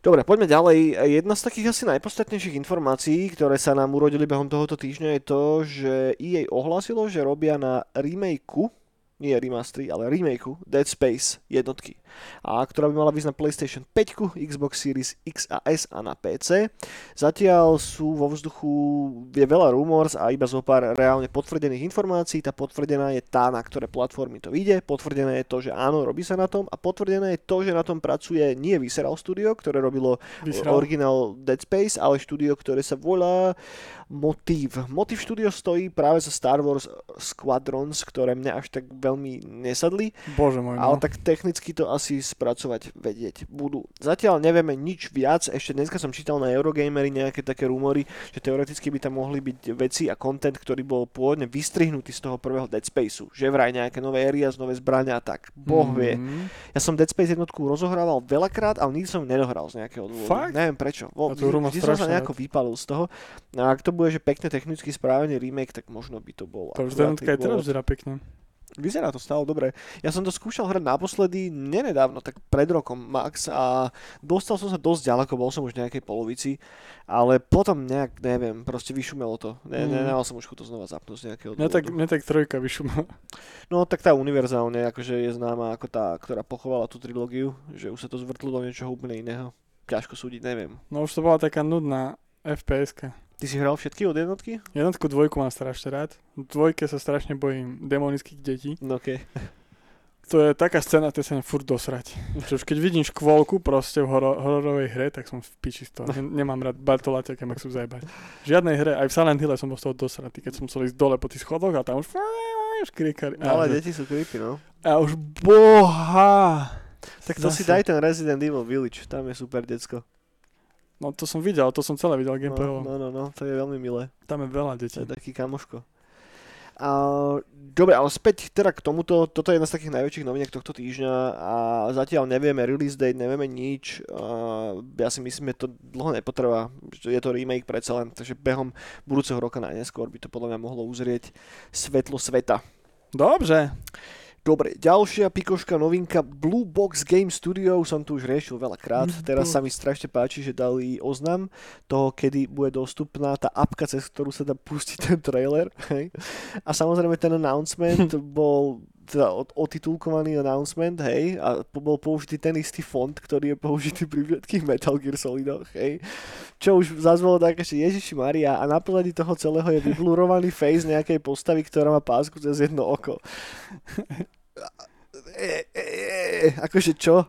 Dobre, poďme ďalej. Jedna z takých asi najpodstatnejších informácií, ktoré sa nám urodili behom tohoto týždňa je to, že EA ohlásilo, že robia na remakeu, nie remastery, ale remakeu Dead Space jednotky. A ktorá by mala výsť na PlayStation 5, Xbox Series X a S a na PC. Zatiaľ sú vo vzduchu je veľa rumors a iba zo pár reálne potvrdených informácií. Tá potvrdená je tá, na ktoré platformy to vyjde. Potvrdené je to, že áno, robí sa na tom a potvrdené je to, že na tom pracuje nie Visceral Studio, ktoré robilo Vyzeral. originál Dead Space, ale štúdio, ktoré sa volá Motiv. Motiv štúdio stojí práve za Star Wars Squadrons, ktoré mne až tak veľmi nesadli, Bože môj, ale no. tak technicky to asi spracovať vedieť budú. Zatiaľ nevieme nič viac, ešte dneska som čítal na Eurogamery nejaké také rumory, že teoreticky by tam mohli byť veci a content, ktorý bol pôvodne vystrihnutý z toho prvého Dead Spaceu. Že vraj nejaké nové areas, nové zbrania a tak. Boh vie. Mhm. Ja som Dead Space jednotku rozohrával veľakrát, ale nikdy som ju nedohral z nejakého dôvodu. Fakt? Neviem prečo. Vo, mám vždy som sa nejako vypalil z toho. A ak to bude, že pekne technicky správený remake, tak možno by to bol. To už aj teraz dôvod. vyzerá pekne. Vyzerá to stále dobre. Ja som to skúšal hrať naposledy nenedávno, tak pred rokom max a dostal som sa dosť ďaleko, bol som už v nejakej polovici, ale potom nejak, neviem, proste vyšumelo to. Ne, Mm. Nemal som už chuť to znova zapnúť z nejakého Mne tak, dôvodu. mne tak trojka vyšumala. No tak tá univerzálne, akože je známa ako tá, ktorá pochovala tú trilógiu, že už sa to zvrtlo do niečoho úplne iného. Ťažko súdiť, neviem. No už to bola taká nudná fps Ty si hral všetky od jednotky? Jednotku, dvojku mám strašne rád. V dvojke sa strašne bojím demonických detí. No okej. To je taká scéna, to sa furt dosrať. Že už keď vidím škôlku proste v horo- hororovej hre, tak som v piči z toho. Ne- Nemám rád Bartoláťa, keď ma chcú zajebať. V žiadnej hre, aj v Silent Hill som bol z toho dosratý, keď som musel ísť dole po tých schodoch a tam už už. No, ale že- deti sú creepy, no. a už boha. Tak to si Zase. daj ten Resident Evil Village, tam je super decko. No to som videl, to som celé videl No, gameplayovo. no, no, no, to je veľmi milé. Tam je veľa To detí. je taký kamoško. A, dobre, ale späť teda k tomuto, toto je jedna z takých najväčších noviniek tohto týždňa a zatiaľ nevieme release date, nevieme nič. A ja si myslím, že to dlho nepotrvá, je to remake predsa len, takže behom budúceho roka najneskôr by to podľa mňa mohlo uzrieť svetlo sveta. Dobre. Dobre, ďalšia pikoška novinka Blue Box Game Studio som tu už riešil veľakrát. Blue Teraz sa mi strašne páči, že dali oznam toho, kedy bude dostupná tá apka, cez ktorú sa dá pustiť ten trailer. Hej. A samozrejme ten announcement bol teda otitulkovaný announcement, hej, a bol použitý ten istý font, ktorý je použitý pri všetkých Metal Gear Solidoch, hej. Čo už zazvalo tak, že Ježiši Maria a na pozadí toho celého je vyblurovaný face nejakej postavy, ktorá má pásku cez jedno oko. E, e, e, akože čo?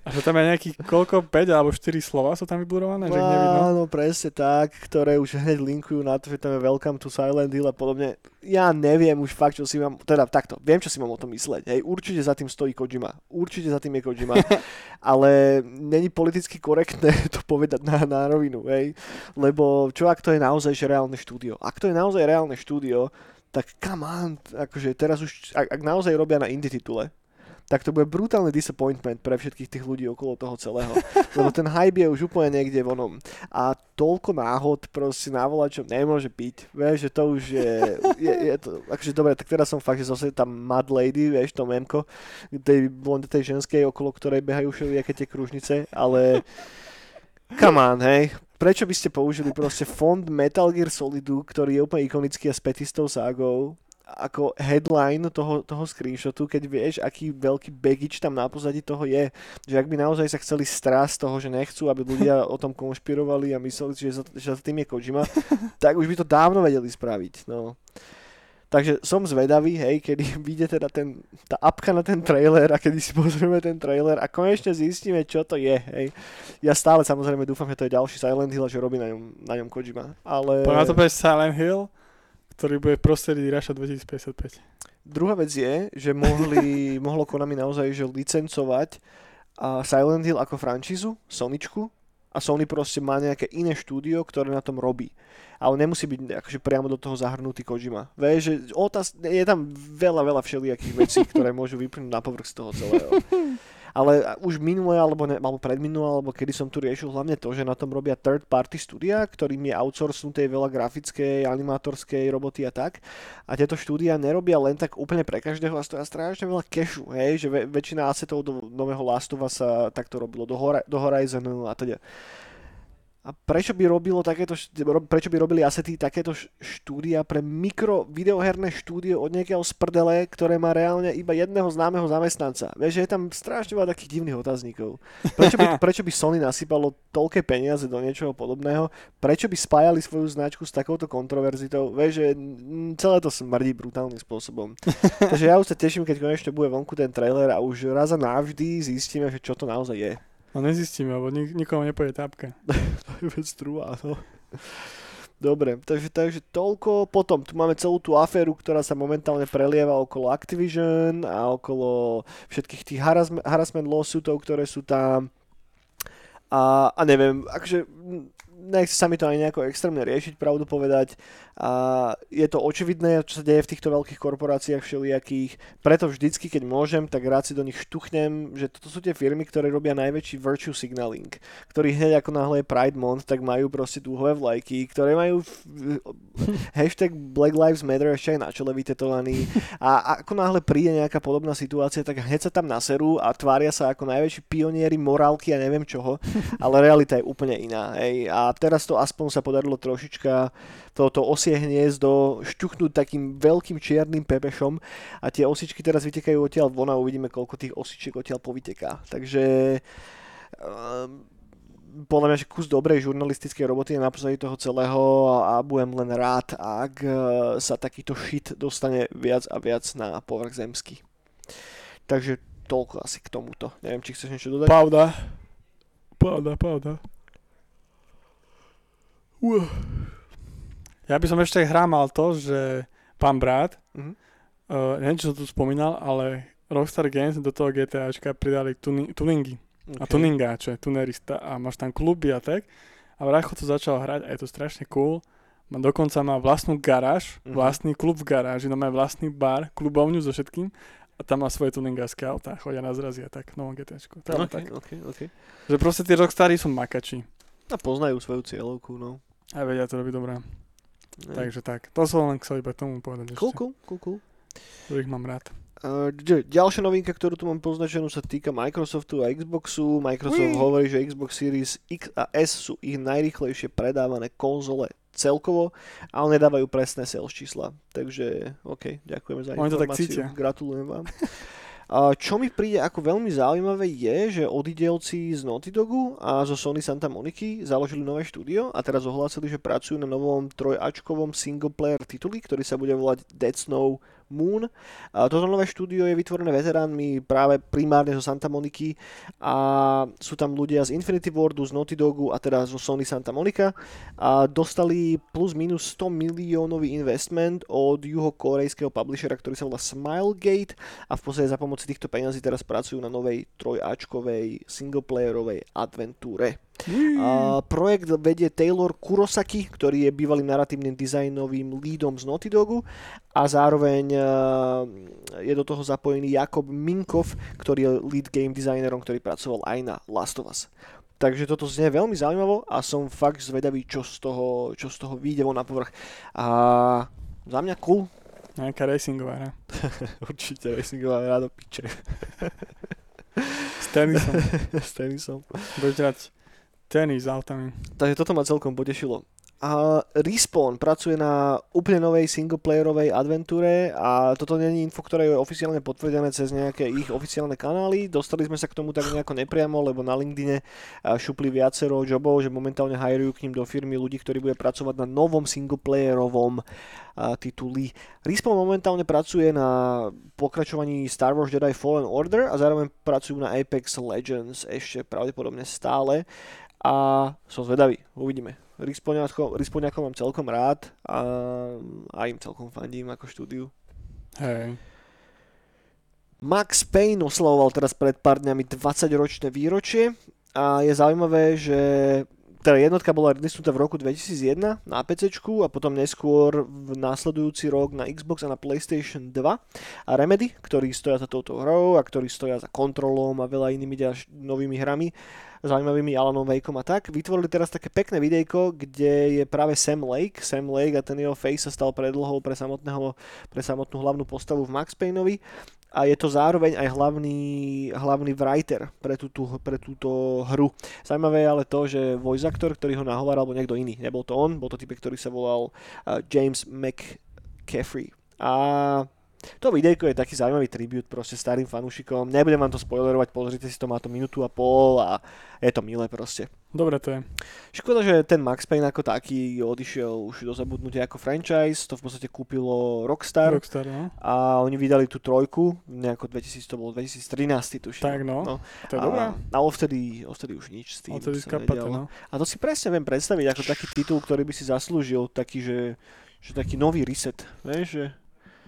A že tam je nejakých koľko, 5 alebo 4 slova sú tam vyblurované, že nevidno. Áno, presne tak, ktoré už hneď linkujú na to, že tam je Welcome to Silent Hill a podobne. Ja neviem už fakt, čo si mám, teda takto, viem, čo si mám o tom mysleť. Hej, určite za tým stojí Kojima. Určite za tým je Kojima. ale není politicky korektné to povedať na, na rovinu, hej. Lebo čo ak to je naozaj že reálne štúdio? Ak to je naozaj reálne štúdio, tak come on, akože teraz už, ak, ak naozaj robia na indie titule, tak to bude brutálny disappointment pre všetkých tých ľudí okolo toho celého. Lebo ten hype je už úplne niekde vonom. A toľko náhod proste na volačom nemôže byť. Vieš, že to už je, je, je to, akože dobre, tak teraz som fakt, že zase tam Mad Lady, vieš, to memko, tej blonde tej ženskej, okolo ktorej behajú všelijaké tie kružnice, ale come on, hej. Prečo by ste použili proste fond Metal Gear Solidu, ktorý je úplne ikonický a s petistou ságou, ako headline toho, toho screenshotu, keď vieš, aký veľký baggage tam na pozadí toho je. Že ak by naozaj sa chceli strásť toho, že nechcú, aby ľudia o tom konšpirovali a mysleli, že za, že za tým je Kojima, tak už by to dávno vedeli spraviť. No. Takže som zvedavý, hej, kedy vyjde teda ten, tá apka na ten trailer a kedy si pozrieme ten trailer a konečne zistíme, čo to je, hej. Ja stále samozrejme dúfam, že to je ďalší Silent Hill a že robí na ňom, na ňom Kojima, ale... Poďme to bude Silent Hill, ktorý bude prostredí Raša 2055. Druhá vec je, že mohli, mohlo Konami naozaj že licencovať a Silent Hill ako franšízu, Soničku a Sony proste má nejaké iné štúdio, ktoré na tom robí. Ale nemusí byť akože priamo do toho zahrnutý Kojima. Vieš, že otáz, je tam veľa, veľa všelijakých vecí, ktoré môžu vyplnúť na povrch z toho celého. Ale už minulé, alebo, ne, alebo predminulé, alebo kedy som tu riešil hlavne to, že na tom robia third party studia, ktorým je outsourcnuté veľa grafickej, animátorskej roboty a tak. A tieto štúdia nerobia len tak úplne pre každého a stoja strašne veľa cashu, hej, že väčšina asetov do nového Last of Us sa takto robilo, do, Hora, do Horizonu a teda. A prečo by robilo takéto, prečo by robili asety takéto štúdia pre mikro videoherné štúdio od nejakého sprdele, ktoré má reálne iba jedného známeho zamestnanca. Vieš, že je tam strašne veľa takých divných otáznikov. Prečo by, prečo by Sony nasypalo toľké peniaze do niečoho podobného? Prečo by spájali svoju značku s takouto kontroverzitou? Vieš, že celé to smrdí brutálnym spôsobom. Takže ja už sa teším, keď konečne bude vonku ten trailer a už raz a navždy zistíme, že čo to naozaj je. No nezistíme, lebo nik- nikomu nepôjde tápka. Vec druhá, no. Dobre, takže, takže toľko. Potom tu máme celú tú aféru, ktorá sa momentálne prelieva okolo Activision a okolo všetkých tých harassment, harassment lawsuitov, ktoré sú tam. A, a neviem, akože nechce sa mi to ani nejako extrémne riešiť, pravdu povedať. A je to očividné, čo sa deje v týchto veľkých korporáciách všelijakých. Preto vždycky, keď môžem, tak rád si do nich štuchnem, že toto sú tie firmy, ktoré robia najväčší virtue signaling, ktorí hneď ako náhle je Pride Month, tak majú proste dúhové vlajky, ktoré majú hashtag Black Lives Matter ešte aj na čele vytetovaný. A ako náhle príde nejaká podobná situácia, tak hneď sa tam naserú a tvária sa ako najväčší pionieri morálky a neviem čoho, ale realita je úplne iná. Hej. A teraz to aspoň sa podarilo trošička toto osie hniezdo šťuchnúť takým veľkým čiernym pepešom a tie osičky teraz vytekajú odtiaľ von a uvidíme, koľko tých osičiek odtiaľ povyteká. Takže um, podľa mňa, že kus dobrej žurnalistickej roboty je na pozadí toho celého a, a budem len rád, ak uh, sa takýto shit dostane viac a viac na povrch zemský. Takže toľko asi k tomuto. Neviem, či chceš niečo dodať? Pravda. Pravda, pravda. Uh. Ja by som ešte hrámal to, že pán brat, Mhm. uh, neviem, čo som tu spomínal, ale Rockstar Games do toho GTAčka pridali tuni- tuningy. A Okay. tuningáče, tunerista a máš tam kluby a tak. A Vracho to začal hrať a je to strašne cool. Má, dokonca má vlastnú garáž, Mhm. vlastný klub v garáži, no má vlastný bar, klubovňu so všetkým a tam má svoje tuningárske autá, chodia na zrazy a tak, novom GTčku. Okay, tak. okay, okay. Že proste tí rockstari sú makači A poznajú svoju cieľovku, no. A vedia to robiť dobré. Ne. Takže tak, to som len chcel iba tomu povedať ešte, Cool, cool, cool, cool. ktorých mám rád. Uh, ďalšia novinka, ktorú tu mám poznačenú, sa týka Microsoftu a Xboxu. Microsoft Ui. hovorí, že Xbox Series X a S sú ich najrychlejšie predávané konzole celkovo, ale nedávajú presné sales čísla. Takže, OK, ďakujeme za Oni to tak informáciu. cítia. Gratulujem vám. Čo mi príde ako veľmi zaujímavé je, že odidelci z Naughty Dogu a zo Sony Santa Moniky založili nové štúdio a teraz ohlásili, že pracujú na novom trojačkovom single player tituli, ktorý sa bude volať Dead Snow Moon. Toto nové štúdio je vytvorené veteránmi práve primárne zo Santa Moniky a sú tam ľudia z Infinity Wardu, z Naughty Dogu a teda zo Sony Santa Monica a dostali plus minus 100 miliónový investment od juhokorejského publishera, ktorý sa volá Smilegate a v podstate za pomoci týchto peňazí teraz pracujú na novej trojačkovej singleplayerovej adventúre. A projekt vedie Taylor Kurosaki, ktorý je bývalým narratívnym dizajnovým lídom z Naughty Dogu a zároveň a, je do toho zapojený Jakob Minkov, ktorý je lead game designerom, ktorý pracoval aj na Last of Us. Takže toto znie veľmi zaujímavo a som fakt zvedavý, čo z toho, čo z toho vyjde von na povrch. A za mňa cool. Nejaká racingová hra. Určite racingová hra do piče. S tenisom. S tenisom. Budeš hrať tenis autami. Takže toto ma celkom potešilo. A Respawn pracuje na úplne novej singleplayerovej adventúre a toto je info, ktoré je oficiálne potvrdené cez nejaké ich oficiálne kanály. Dostali sme sa k tomu tak nejako nepriamo, lebo na LinkedIne šupli viacero jobov, že momentálne hajrujú k ním do firmy ľudí, ktorí bude pracovať na novom singleplayerovom tituli. Respawn momentálne pracuje na pokračovaní Star Wars Jedi Fallen Order a zároveň pracujú na Apex Legends ešte pravdepodobne stále a som zvedavý, uvidíme. Risponiakov mám celkom rád a, a im celkom fandím ako štúdiu. Hej. Max Payne oslavoval teraz pred pár dňami 20-ročné výročie a je zaujímavé, že teda jednotka bola releasnutá v roku 2001 na PC a potom neskôr v následujúci rok na Xbox a na PlayStation 2 a Remedy, ktorí stoja za touto hrou a ktorí stoja za kontrolom a veľa inými ďalš- novými hrami zaujímavými Alanom Wakeom a tak, vytvorili teraz také pekné videjko, kde je práve Sam Lake. Sam Lake a ten jeho face sa stal predlohou pre, samotného, pre samotnú hlavnú postavu v Max Payneovi a je to zároveň aj hlavný, hlavný writer pre túto, pre túto hru. Zaujímavé je ale to, že voice actor, ktorý ho nahováral, bol niekto iný. Nebol to on, bol to typek, ktorý sa volal uh, James McCaffrey. A to videjko je taký zaujímavý tribut proste starým fanúšikom. Nebudem vám to spoilerovať, pozrite si to, má to minútu a pol a je to milé proste. Dobre to je. Škoda, že ten Max Payne ako taký odišiel už do zabudnutia ako franchise, to v podstate kúpilo Rockstar Rockstar, no. a oni vydali tú trojku, nejako 2000, to bolo 2013 tuším. Tak no, no. to je a, dobré. a odvtedy, odvtedy už nič s tým Odtedy sa skapate, nedialo. no. A to si presne viem predstaviť ako taký titul, ktorý by si zaslúžil, taký, že, že taký nový reset, vieš, že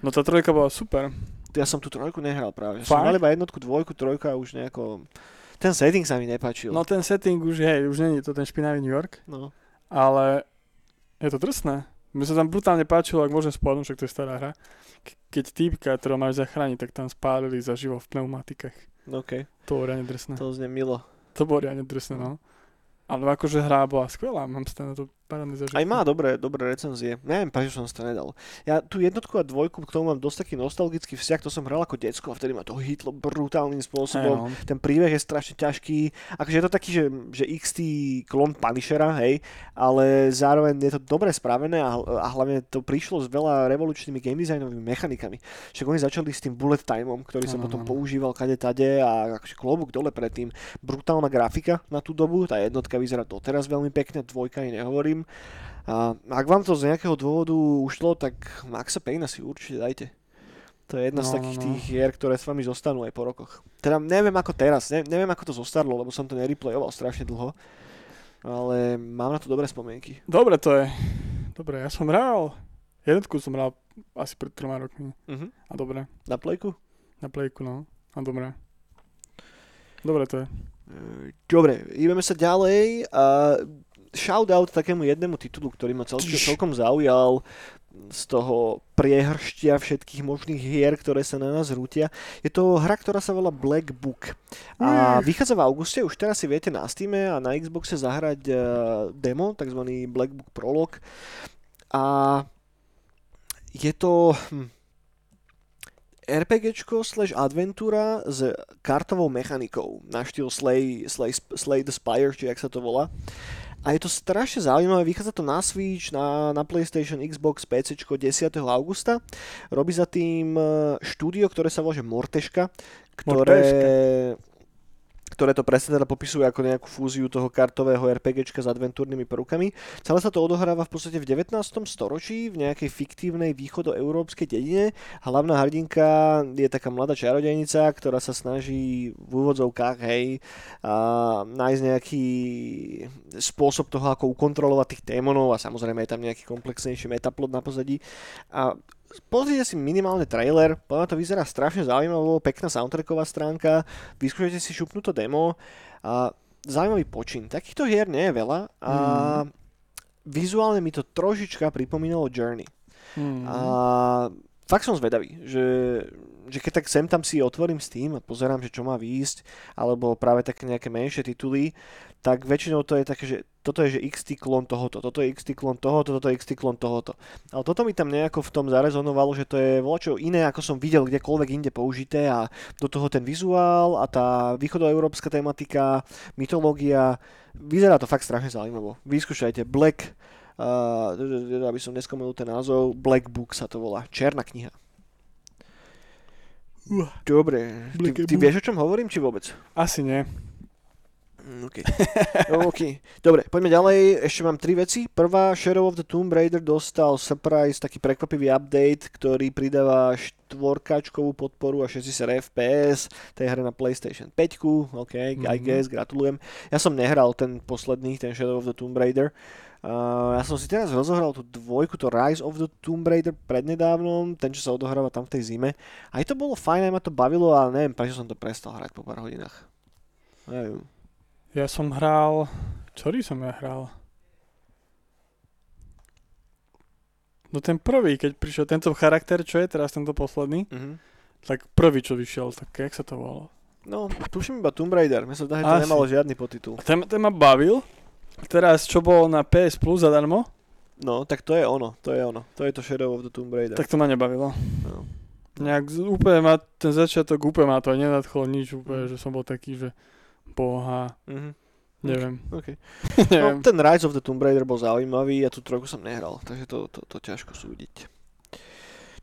No tá trojka bola super. ja som tú trojku nehral práve. Som Fakt? mal iba jednotku, dvojku, trojku a už nejako... Ten setting sa mi nepáčil. No ten setting už, hej, už není to ten špinavý New York, no. ale je to drsné. Mne sa tam brutálne páčilo, ak môžem spomenúť, však to je stará hra, keď týpka, ktorého máš zachrániť, tak tam spálili zaživo v pneumatikách. no OK, To bolo riadne drsné. to znie milo. To bolo riadne drsné, no. Ale akože hra bola skvelá, mám sa na to parádne zažiť. Aj má dobré, dobré recenzie. Neviem, prečo som to nedal. Ja tú jednotku a dvojku k tomu mám dosť taký nostalgický vzťah, to som hral ako decko a vtedy ma to hitlo brutálnym spôsobom. no. Ten príbeh je strašne ťažký. Akože je to taký, že, že XT klon Punishera, hej, ale zároveň je to dobre spravené a, a hlavne to prišlo s veľa revolučnými game designovými mechanikami. Však oni začali s tým bullet timeom, ktorý sa potom používal kade tade a akože klobúk dole predtým. Brutálna grafika na tú dobu, tá jednotka vyzerá doteraz veľmi pekne, dvojka aj nehovorím. A ak vám to z nejakého dôvodu ušlo, tak Maxa Payne si určite dajte. To je jedna z No, takých no, no. tých hier, ktoré s vami zostanú aj po rokoch. Teda neviem ako teraz, ne, neviem ako to zostarlo, lebo som to nereplayoval strašne dlho. Ale mám na to dobré spomienky. Dobre to je. Dobre, ja som hral. Jednotku som hral asi pred troma rokmi. Uh-huh. A dobre. Na plejku? Na plejku, no. A dobre. Dobre to je. Dobre, ideme sa ďalej. A shoutout takému jednému titulu, ktorý ma celkom, celkom zaujal z toho priehrštia všetkých možných hier, ktoré sa na nás rútia. Je to hra, ktorá sa volá Black Book. A Mm. vychádza v auguste, už teraz si viete na Steam a na Xboxe zahrať e, demo, takzvaný Black Book Prolog. A je to... Hm, RPGčko slash adventúra s kartovou mechanikou na štýl Slay, Slay, Slay the Spire, či jak sa to volá. A je to strašne zaujímavé, vychádza to na Switch, na, na PlayStation, Xbox, PC 10. augusta. Robí za tým e, štúdio, ktoré sa volá Morteška, ktoré... Morteška ktoré to presne teda popisujú ako nejakú fúziu toho kartového RPGčka s adventúrnymi prvkami. Celé sa to odohráva v podstate v 19. storočí v nejakej fiktívnej východoeurópskej dedine. Hlavná hrdinka je taká mladá čarodejnica, ktorá sa snaží v úvodzovkách hej, a nájsť nejaký spôsob toho, ako ukontrolovať tých démonov a samozrejme je tam nejaký komplexnejší metaplot na pozadí. A pozrite si minimálne trailer, podľa to vyzerá strašne zaujímavo, pekná soundtracková stránka, vyskúšajte si šupnúť to demo a zaujímavý počin. Takýchto hier nie je veľa a mm. vizuálne mi to trošička pripomínalo Journey. Mm. A fakt som zvedavý, že, že keď tak sem tam si otvorím Steam a pozerám, že čo má výjsť, alebo práve také nejaké menšie tituly, tak väčšinou to je také, že toto je že XT klon tohoto, toto je XT klon tohoto, toto je XT klon tohoto. Ale toto mi tam nejako v tom zarezonovalo, že to je voľačo iné, ako som videl kdekoľvek inde použité a do toho ten vizuál a tá východoeurópska tematika, mytológia, vyzerá to fakt strašne zaujímavo. Vyskúšajte Black, uh, aby som nespomenul ten názov, Black Book sa to volá, černá kniha. Dobre, ty, ty vieš o čom hovorím, či vôbec? Asi nie. Mm, OK. OK. Dobre, poďme ďalej. Ešte mám tri veci. Prvá, Shadow of the Tomb Raider dostal surprise, taký prekvapivý update, ktorý pridáva štvorkačkovú podporu a 60 FPS tej hre na PlayStation 5. OK, mm-hmm. I guess, gratulujem. Ja som nehral ten posledný, ten Shadow of the Tomb Raider. Uh, ja som si teraz rozohral tú dvojku, to Rise of the Tomb Raider prednedávnom, ten, čo sa odohráva tam v tej zime. Aj to bolo fajn, aj ma to bavilo, ale neviem, prečo som to prestal hrať po pár hodinách. Neviem. Ja som hral... Ktorý som ja hral? No ten prvý, keď prišiel tento charakter, čo je teraz tento posledný, mm-hmm. tak prvý, čo vyšiel, tak jak sa to volalo? No, tuším iba Tomb Raider, myslím, že to nemalo žiadny potitul. Ten, ten ma bavil, teraz čo bolo na PS Plus zadarmo? No, tak to je ono, to je ono, to je to Shadow of the Tomb Raider. Tak to ma nebavilo. No. Nejak úplne ma, ten začiatok úplne ma to nenadchlo nič úplne, mm. že som bol taký, že Boha. Mm-hmm. Neviem. Okay. Neviem. No, ten Rise of the Tomb Raider bol zaujímavý, ja tú trojku som nehral, takže to, to, to ťažko súdiť.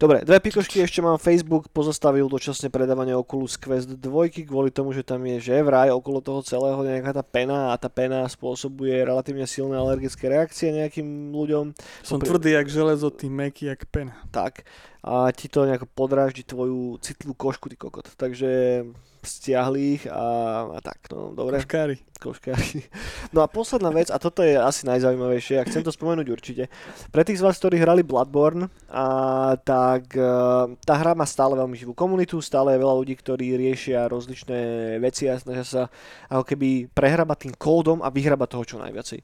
Dobre, dve pikošky ešte mám. Facebook pozastavil dočasne predávanie Oculus Quest 2 kvôli tomu, že tam je že vraj okolo toho celého nejaká tá pena a tá pena spôsobuje relatívne silné alergické reakcie nejakým ľuďom. Som Popri... tvrdý jak železo, ty meký jak pena. Tak. A ti to nejako podráždi tvoju citlú košku, ty kokot. Takže stiahli ich a, a tak, no dobre. Koškári. Koškári. No a posledná vec, a toto je asi najzaujímavejšie, a chcem to spomenúť určite. Pre tých z vás, ktorí hrali Bloodborne, a, tak a, e, tá hra má stále veľmi živú komunitu, stále je veľa ľudí, ktorí riešia rozličné veci a snažia sa ako keby prehrabať tým kódom a vyhrabať toho čo najviacej.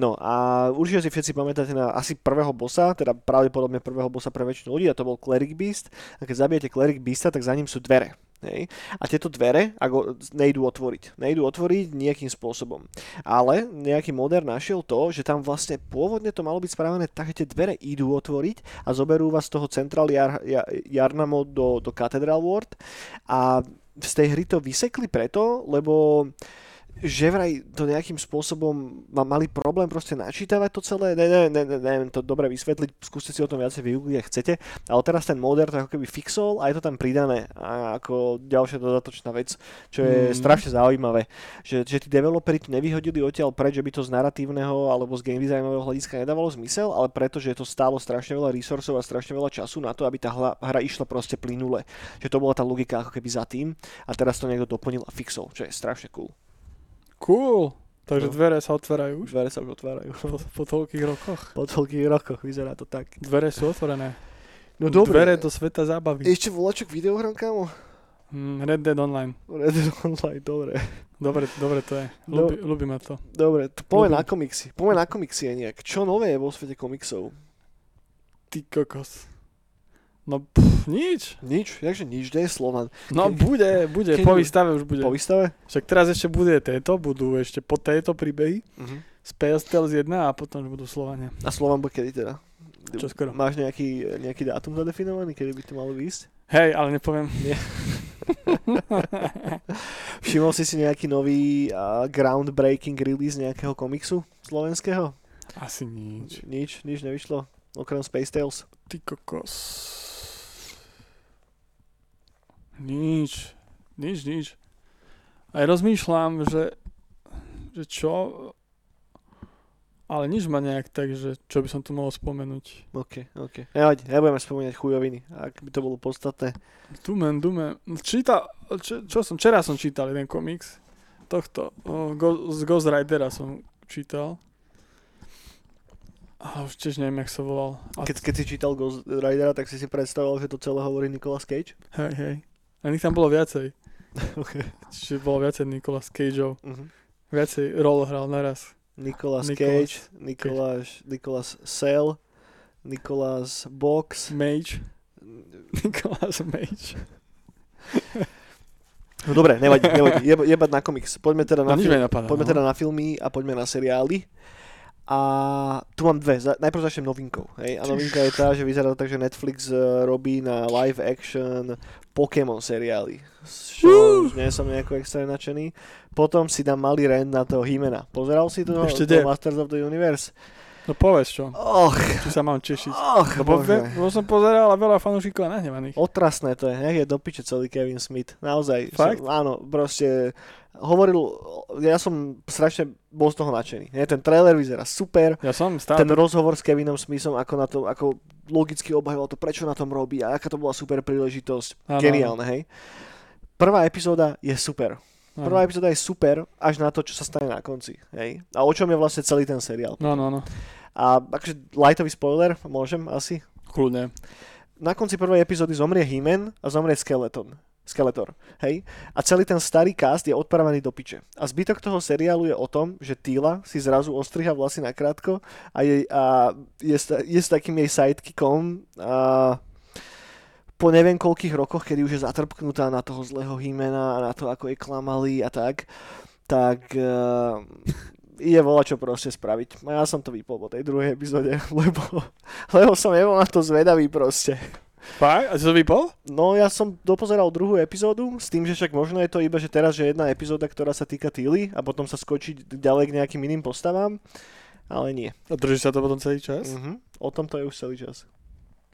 No a určite si všetci pamätáte na asi prvého bossa, teda pravdepodobne prvého bossa pre väčšinu ľudí, a to bol Cleric Beast. A keď zabijete Cleric Beasta, tak za ním sú dvere Hej. A tieto dvere ako nejdú otvoriť. Nejdú otvoriť nejakým spôsobom. Ale nejaký moder našiel to, že tam vlastne pôvodne to malo byť spravené tak, že tie dvere idú otvoriť a zoberú vás z toho Central Jar, Jar, Jarnamo do, do Cathedral Ward a z tej hry to vysekli preto, lebo že vraj to nejakým spôsobom mali problém proste načítavať to celé, ne, ne, ne, ne, neviem to dobre vysvetliť, skúste si o tom viacej vyugliť, ak chcete, ale teraz ten moder to ako keby fixol a je to tam pridané a ako ďalšia dodatočná vec, čo je mm. strašne zaujímavé, že, že tí developeri to nevyhodili odtiaľ preč, že by to z narratívneho alebo z game designového hľadiska nedávalo zmysel, ale preto, že to stálo strašne veľa resursov a strašne veľa času na to, aby tá hra, hra išla proste plynule. Že to bola tá logika ako keby za tým a teraz to niekto doplnil a fixol, čo je strašne cool. Cool. Takže no. dvere sa otvárajú už? Dvere sa už otvárajú. Po, po toľkých rokoch? Po toľkých rokoch, vyzerá to tak. Dvere sú otvorené. No dobre. Dvere do sveta zábavy. Ešte volačok videohram, kámo? Mm, Red Dead Online. Red Dead Online, dobre. Dobre, dobre to je. Ľubí, no, ľubíme to. Dobre, to poďme na komiksy. Poďme na komiksy nejak. Čo nové je vo svete komiksov? Ty kokos. No pff, nič. Nič? Jakže nič? Kde je Slovan? No Ke... bude, bude. Ke... Po výstave už bude. Po výstave? Však teraz ešte bude tieto, budú ešte po tejto príbehy. Uh-huh. Z PS Tales 1 a potom už budú Slovania. A Slovan bude kedy teda? Čo skoro? Máš nejaký, nejaký dátum zadefinovaný, kedy by to malo výjsť? Hej, ale nepoviem. Všimol si si nejaký nový uh, groundbreaking release nejakého komiksu slovenského? Asi nič. Nič, nič nevyšlo, okrem Space Tales. Ty kokos. Nič. Nič, nič. Aj rozmýšľam, že, že čo, ale nič ma nejak tak, že čo by som tu mohol spomenúť. OK, OK. Nevadí, nebudeme spomínať chujoviny, ak by to bolo podstatné. Dumen, dumen. Čítal, čo, čo som, včera som čítal jeden komiks tohto, o, Go, z Ghost Ridera som čítal. A už tiež neviem, jak sa volal. A, Keď, keď si čítal Ghost Ridera, tak si si predstavoval, že to celé hovorí Nicolas Cage? hej, hej. A nich tam bolo viacej. OK. Čiže bolo viacej Nicolas Cageov. Uh-huh. Viacej rol hral naraz. Nicolas Nicolas Cage, Nicolas, Nicolas Sale, Nicolas Box. Mage. Nicolas Mage. No dobre, nevadí, nevadí. Jeba, jebať na komiks. Poďme teda na, No fil- poďme teda na filmy a poďme na seriály. A tu mám dve. Najprv začnem novinkou. Hej? A novinka je tá, že vyzerá to tak, že Netflix eh, robí na live action Pokémon seriály. Čo už nie som nejako extra nadšený. Potom si dám malý rent na toho Himena. Pozeral si to? Ešte to. Masters of the Universe? No povedz čo. Och, Či sa mám tešiť. och, Lebo, bože. ve, som pozeral a veľa fanúšikov je nahnevaných. Otrasné to je, nech je do piče celý Kevin Smith. Naozaj. Fakt? Som, áno, proste hovoril, ja som strašne bol z toho nadšený. Nie, ten trailer vyzerá super, Ja som stále... ten rozhovor s Kevinom Smithom, ako na to, ako logicky obhajoval to, prečo na tom robí a aká to bola super príležitosť. Áno, Geniálne, hej. Prvá epizóda je super. Prvá epizóda je super až na to, čo sa stane na konci. Hej. A o čom je vlastne celý ten seriál. No, no, no. A akože lightový spoiler, môžem asi? Kľudne. na konci prvej epizódy zomrie He-Man a zomrie Skeleton. Skeletor, hej? A celý ten starý cast je odparavený do piče. A zbytok toho seriálu je o tom, že Tila si zrazu ostriha vlasy na krátko a, jej, a je, je s takým jej sidekickom a po neviem koľkých rokoch, kedy už je zatrpknutá na toho zlého Himena a na to, ako jej klamali a tak, tak uh, ide voľa čo proste spraviť. A ja som to vypol po tej druhej epizóde, lebo, lebo som nebol na to zvedavý proste. Fakt? A si to vypol? No ja som dopozeral druhú epizódu s tým, že však možno je to iba, že teraz že jedna epizóda, ktorá sa týka Tilly a potom sa skočí ďalej k nejakým iným postavám, ale nie. A drží sa to potom celý čas? Mhm. O tom to je už celý čas.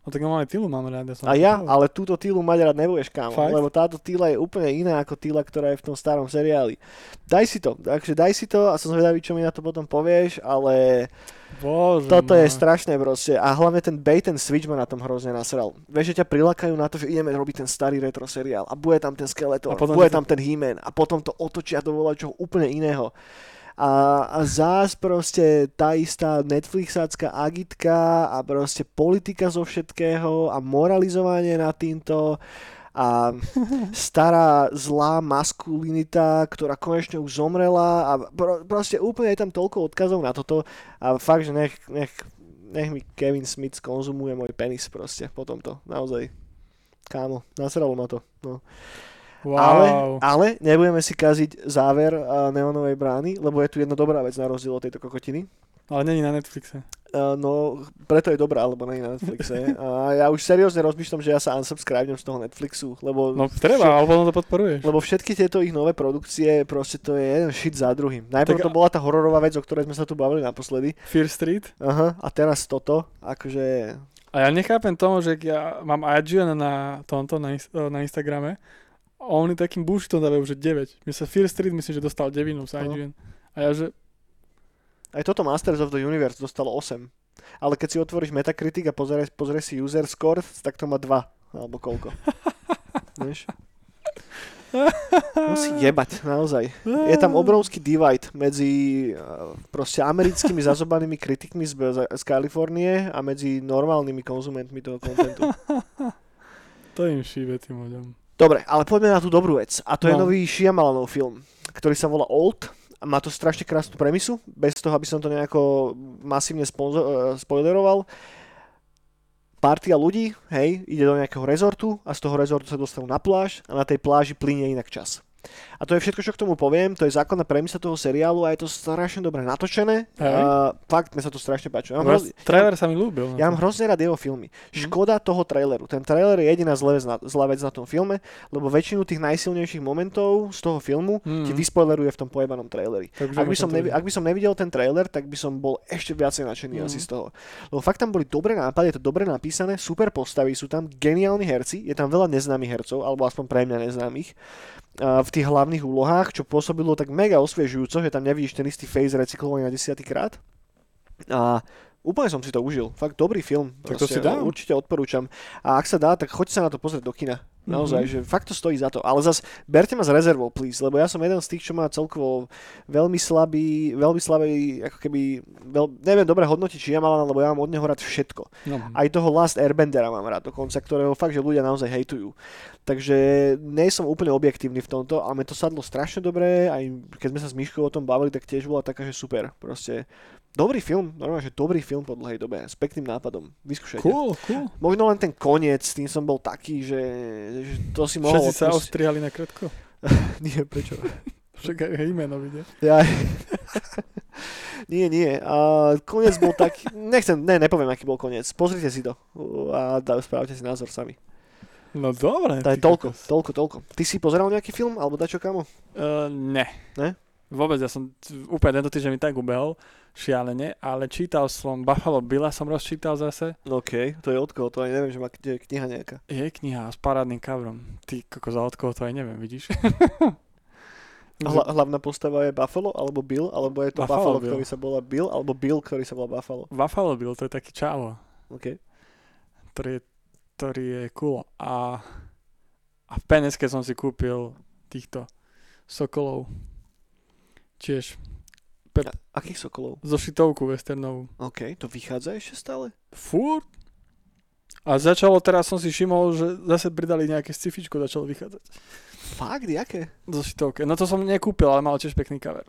No tak normálne Tilu mám rád. Ja som A ja, ale túto Týlu mať rád nebudeš, kámo, Fakt? lebo táto Týla je úplne iná ako Týla, ktorá je v tom starom seriáli. Daj si to, takže daj si to a som zvedavý, čo mi na to potom povieš, ale Bože toto je môj. strašné proste a hlavne ten bait and switch ma na tom hrozne nasral. Vieš, že ťa prilakajú na to, že ideme robiť ten starý retro seriál a bude tam ten Skeletor, A bude tam ten He-Man a potom to otočia do čoho úplne iného. A, a zás proste tá istá Netflixácka agitka a proste politika zo všetkého a moralizovanie nad týmto a stará zlá maskulinita, ktorá konečne už zomrela a pro, proste úplne je tam toľko odkazov na toto a fakt, že nech, nech, nech mi Kevin Smith konzumuje môj penis proste po tomto, naozaj. Kámo, nasralo ma to. No. Wow. Ale, ale nebudeme si kaziť záver uh, Neonovej brány, lebo je tu jedna dobrá vec na rozdiel od tejto kokotiny. ale není na Netflixe. Uh, no, preto je dobrá, lebo nie je na Netflixe. A ja už seriózne rozmýšľam, že ja sa unsubscribem z toho Netflixu, lebo, No treba, ale potom to podporuješ. lebo všetky tieto ich nové produkcie, proste to je jeden shit za druhým. Najprv Tak to bola tá hororová vec, o ktorej sme sa tu bavili naposledy. Fear Street. Aha, a teraz toto, akože... A ja nechápem tomu, že ja mám IGN na tomto, na, na Instagrame a oni takým bullshitom dávajú, že 9. Mne sa Fear Street myslím, že dostal 9 z. IGN. A ja, že Aj toto Masters of the Universe dostalo 8. Ale keď si otvoríš Metacritic a pozrieš, pozrieš si user score, tak to má 2. Alebo koľko. Vieš? Musí jebať, naozaj. Je tam obrovský divide medzi eh, proste americkými zazobanými kritikmi z, z Kalifornie a medzi normálnymi konzumentmi toho kontentu. to im šíbe tým ľuďom. Dobre, ale poďme na tú dobrú vec. A to je No. nový Shyamalanov film, ktorý sa volá Old. A má to strašne krásnu premisu, bez toho, aby som to nejako masívne sponzo- eh, spoileroval. Partia ľudí, hej, ide do nejakého rezortu a z toho rezortu sa dostanú na pláž a na tej pláži plinie inak čas. A to je všetko, čo k tomu poviem. To je základná premisa toho seriálu a je to strašne dobre natočené. A fakt mi sa to strašne páči. Ja hroz... Trailer sa mi ľúbil. no. ja mám hrozne rád jeho filmy. Škoda toho traileru. Ten trailer je jediná zlá vec, na, zlá vec na tom filme, lebo väčšinu tých najsilnejších momentov z toho filmu Mm. ti vyspoileruje v tom pojebanom traileri. Takže Ak by, som nevi- ak by som nevidel ten trailer, tak by som bol ešte viacej nadšený Mhm. asi z toho. Lebo fakt tam boli dobré nápady, je to dobre napísané, super postavy, sú tam geniálni herci, je tam veľa neznámych hercov, alebo aspoň pre mňa neznámych, a v tých hlavných úlohách, čo pôsobilo tak mega osviežujúco, že tam nevidíš ten istý face recyklovaný na desiatý krát. A úplne som si to užil. Fakt dobrý film. Tak to si dám. Určite odporúčam. A ak sa dá, tak choď sa na to pozrieť do kina. Naozaj, Mhm. že fakt to stojí za to. Ale zas berte ma s rezervou, please, lebo ja som jeden z tých, čo má celkovo veľmi slabý, veľmi slabý, ako keby, veľ, neviem dobre hodnotiť Shyamalan, lebo ja mám od neho rád všetko. No. Aj toho Last Airbendera mám rád dokonca, ktorého fakt, že ľudia naozaj hejtujú. Takže nie som úplne objektívny v tomto, ale mne to sadlo strašne dobre, aj keď sme sa s Myškou o tom bavili, tak tiež bola taká, že super. Proste dobrý film, normálne, že dobrý film po dlhej dobe, s pekným nápadom. Vyskúšajte. Cool, cool. Možno len ten koniec, tým som bol taký, že, že to si mohol Všetci sa ostrihali na krátko. Nie, prečo? Však aj meno vidie. Ja... nie, nie. A koniec bol taký... Nechcem, ne, nepoviem, aký bol koniec. Pozrite si to a spravte si názor sami. No dobre. To je toľko, toľko, toľko. Ty si pozeral nejaký film, alebo dačo kamo? Uh, ne. Ne? Vôbec, ja som úplne tento týždeň mi tak ubehol, šialene, ale čítal som Buffalo Billa, som rozčítal zase. OK, to je od koho, to aj neviem, že má kde je kniha nejaká. Je kniha s parádnym kavrom. Ty, kokos, a od koho to aj neviem, vidíš? Hla, hlavná postava je Buffalo, alebo Bill, alebo je to Buffalo Buffalo, Bill. ktorý sa volá Bill, alebo Bill, ktorý sa volá Buffalo. Buffalo Bill, to je taký čavo, OK. ktorý je, ktorý je cool. A, a v Peneske som si kúpil týchto sokolov. Tiež A, akých sokolov? zošitovku westernovú. OK, to vychádza ešte stále? Furt? A začalo, teraz som si všimol, že zase pridali nejaké scifičko, začalo vychádzať. Fakt, jaké? Zošitovke. No to som nekúpil, ale mal tiež pekný cover.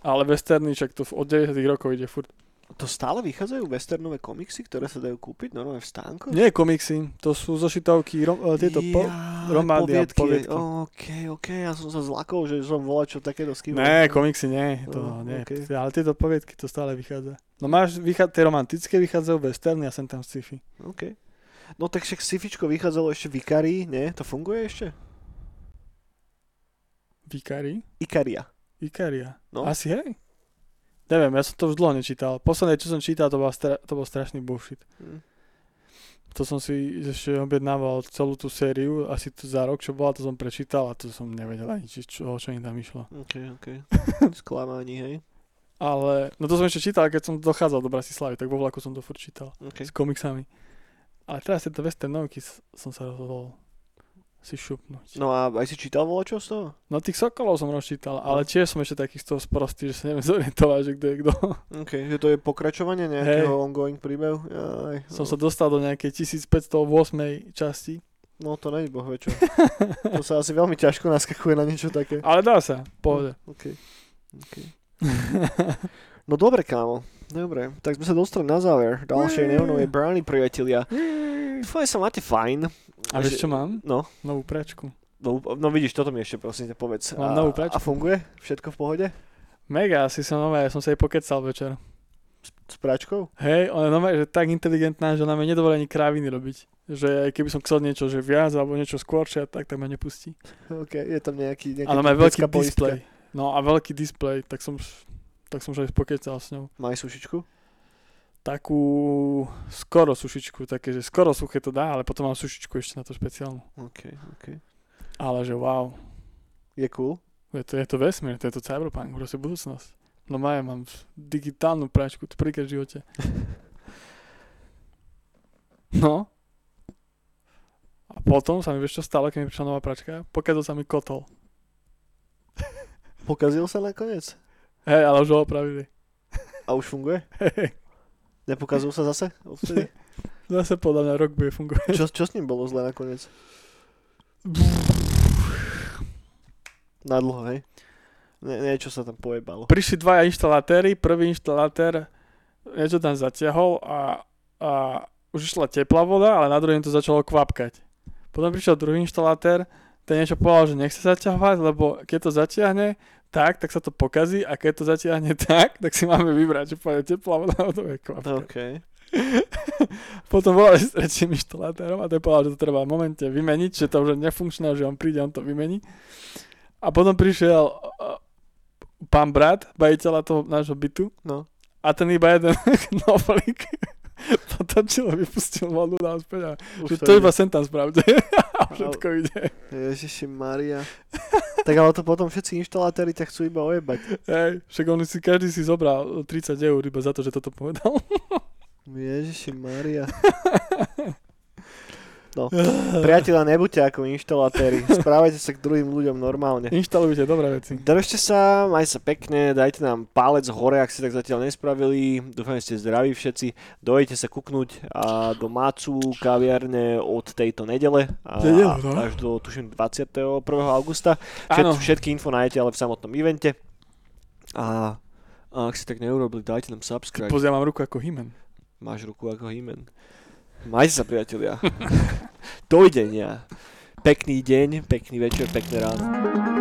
Ale westerny, však to od 90 rokov ide furt. To stále vychádzajú westernové komiksy, ktoré sa dajú kúpiť normálne v stánkoch? Nie komiksy, to sú zošitovky, rom, e, tieto po... romády a poviedky. OK, OK, ja som sa zlakol, že som volal čo takéto skýval. Ne, komiksy nie, to No, nie. okej. Ale tieto poviedky to stále vychádza. No máš, vychá... tie romantické vychádzajú westerny a sem tam sci-fi. OK. No tak však scifičko vychádzalo ešte v Ikarii, nie? To funguje ešte? Vikari? Ikaria. Ikaria. No. Asi hej. Neviem, ja som to už dlho nečítal. Posledné, čo som čítal, to bol, stra... to bol strašný bullshit. Hm. To som si ešte objednával celú tú sériu, asi to za rok, čo bola, to som prečítal a to som nevedel ani, či, čo, o čo im tam išlo. OK, OK. Sklamání, hej. Ale, no to som ešte čítal, keď som dochádzal do Bratislavy, tak vo vlaku som to furt čítal. OK. S komiksami. Ale teraz tieto westernovky s- som sa rozhodol si šupnúť. No a aj si čítal volačo z toho? No tých Sokolov som rozčítal, ale tiež som ešte takých z toho sprostý, že sa neviem zorientovať, že kto je kto. OK, že to je pokračovanie nejakého ongoing príbehu? Som no. sa dostal do nejakej 1508 časti. No to není boh čo. to sa asi veľmi ťažko naskakuje na niečo také. Ale dá sa, pohode. OK. OK. No dobre, kámo. Dobre, tak sme sa dostali na záver ďalšej neonovej brány, priatelia. Dúfam, sa máte fajn. A vieš čo mám? No, Novú prečku. no, no vidíš, toto mi ešte prosím ťa povedz. Mám a, novú pračku. a funguje? Všetko v pohode? Mega, asi som nové, ja som sa jej pokecal večer. S pračkou? Hej, ona je nové, že tak inteligentná, že ona mi nedovolí ani kráviny robiť. Že aj keby som chcel niečo, že viac alebo niečo skôršie, tak, tak ma nepustí. OK, je tam nejaký, nejaký Ale má veľký displej. No a veľký displej, tak som, tak som sa aj pokecal s ňou. Má aj sušičku? Takú skoro sušičku, také, že skoro suché to dá, ale potom mám sušičku ešte na to špeciálnu. OK, OK. Ale že wow, Je cool? je to, je to vesmír, to je to cyberpunk, proste budúcnosť. No maja, mám digitálnu pračku, to prvýkrát v živote. No. A potom sa mi vieš čo stalo, keď mi prišla nová pračka? Pokazil sa mi kotol. Pokazil sa nakoniec? Hej, ale už ho opravili. A už funguje? Hej, Nepokazil sa zase? Odvtedy? zase podľa mňa rok bude fungovať. Čo, čo s ním bolo zle nakoniec? Na dlho, hej? Nie, niečo sa tam pojebalo. Prišli dvaja inštalatéri, prvý inštalatér niečo tam zatiahol a, a už išla teplá voda, ale na druhým to začalo kvapkať. Potom prišiel druhý inštalatér, ten niečo povedal, že nechce zaťahovať, lebo keď to zatiahne tak, tak sa to pokazí a keď to zatiahne tak, tak si máme vybrať, že povede teplá voda je kvapka. OK. Potom volali s tretím inštalátorom a ten povedal, že to treba v momente vymeniť, že to už je nefunkčné, že on príde, on to vymení. A potom prišiel uh, pán brat, bajiteľa toho nášho bytu No. a ten iba jeden knoflík potočil a vypustil vodu na späť a že to ide. iba sem tam spravte. a všetko ide. Ježiši Maria. tak ale to potom všetci inštalatéri ťa chcú iba ojebať. Hej, však on si, každý si zobral 30 eur iba za to, že toto povedal. Ježiši Maria. No, priatelia, nebuďte ako inštalatéri. Správajte sa k druhým ľuďom normálne. Inštalujte dobré veci. Držte sa, majte sa pekne, dajte nám palec hore, ak ste tak zatiaľ nespravili. Dúfam, že ste zdraví všetci. Dojete sa kuknúť a do Mácu kaviarne od tejto nedele a, Nedele, no. až do tuším 21. augusta. Všet, všetky info nájdete ale v samotnom evente. A, a ak ste tak neurobili, dajte nám subscribe. pozia mám ruku ako Himen. Máš ruku ako Himen. Majte sa, priatelia. Dovidenia. Pekný deň, pekný večer, pekné ráno.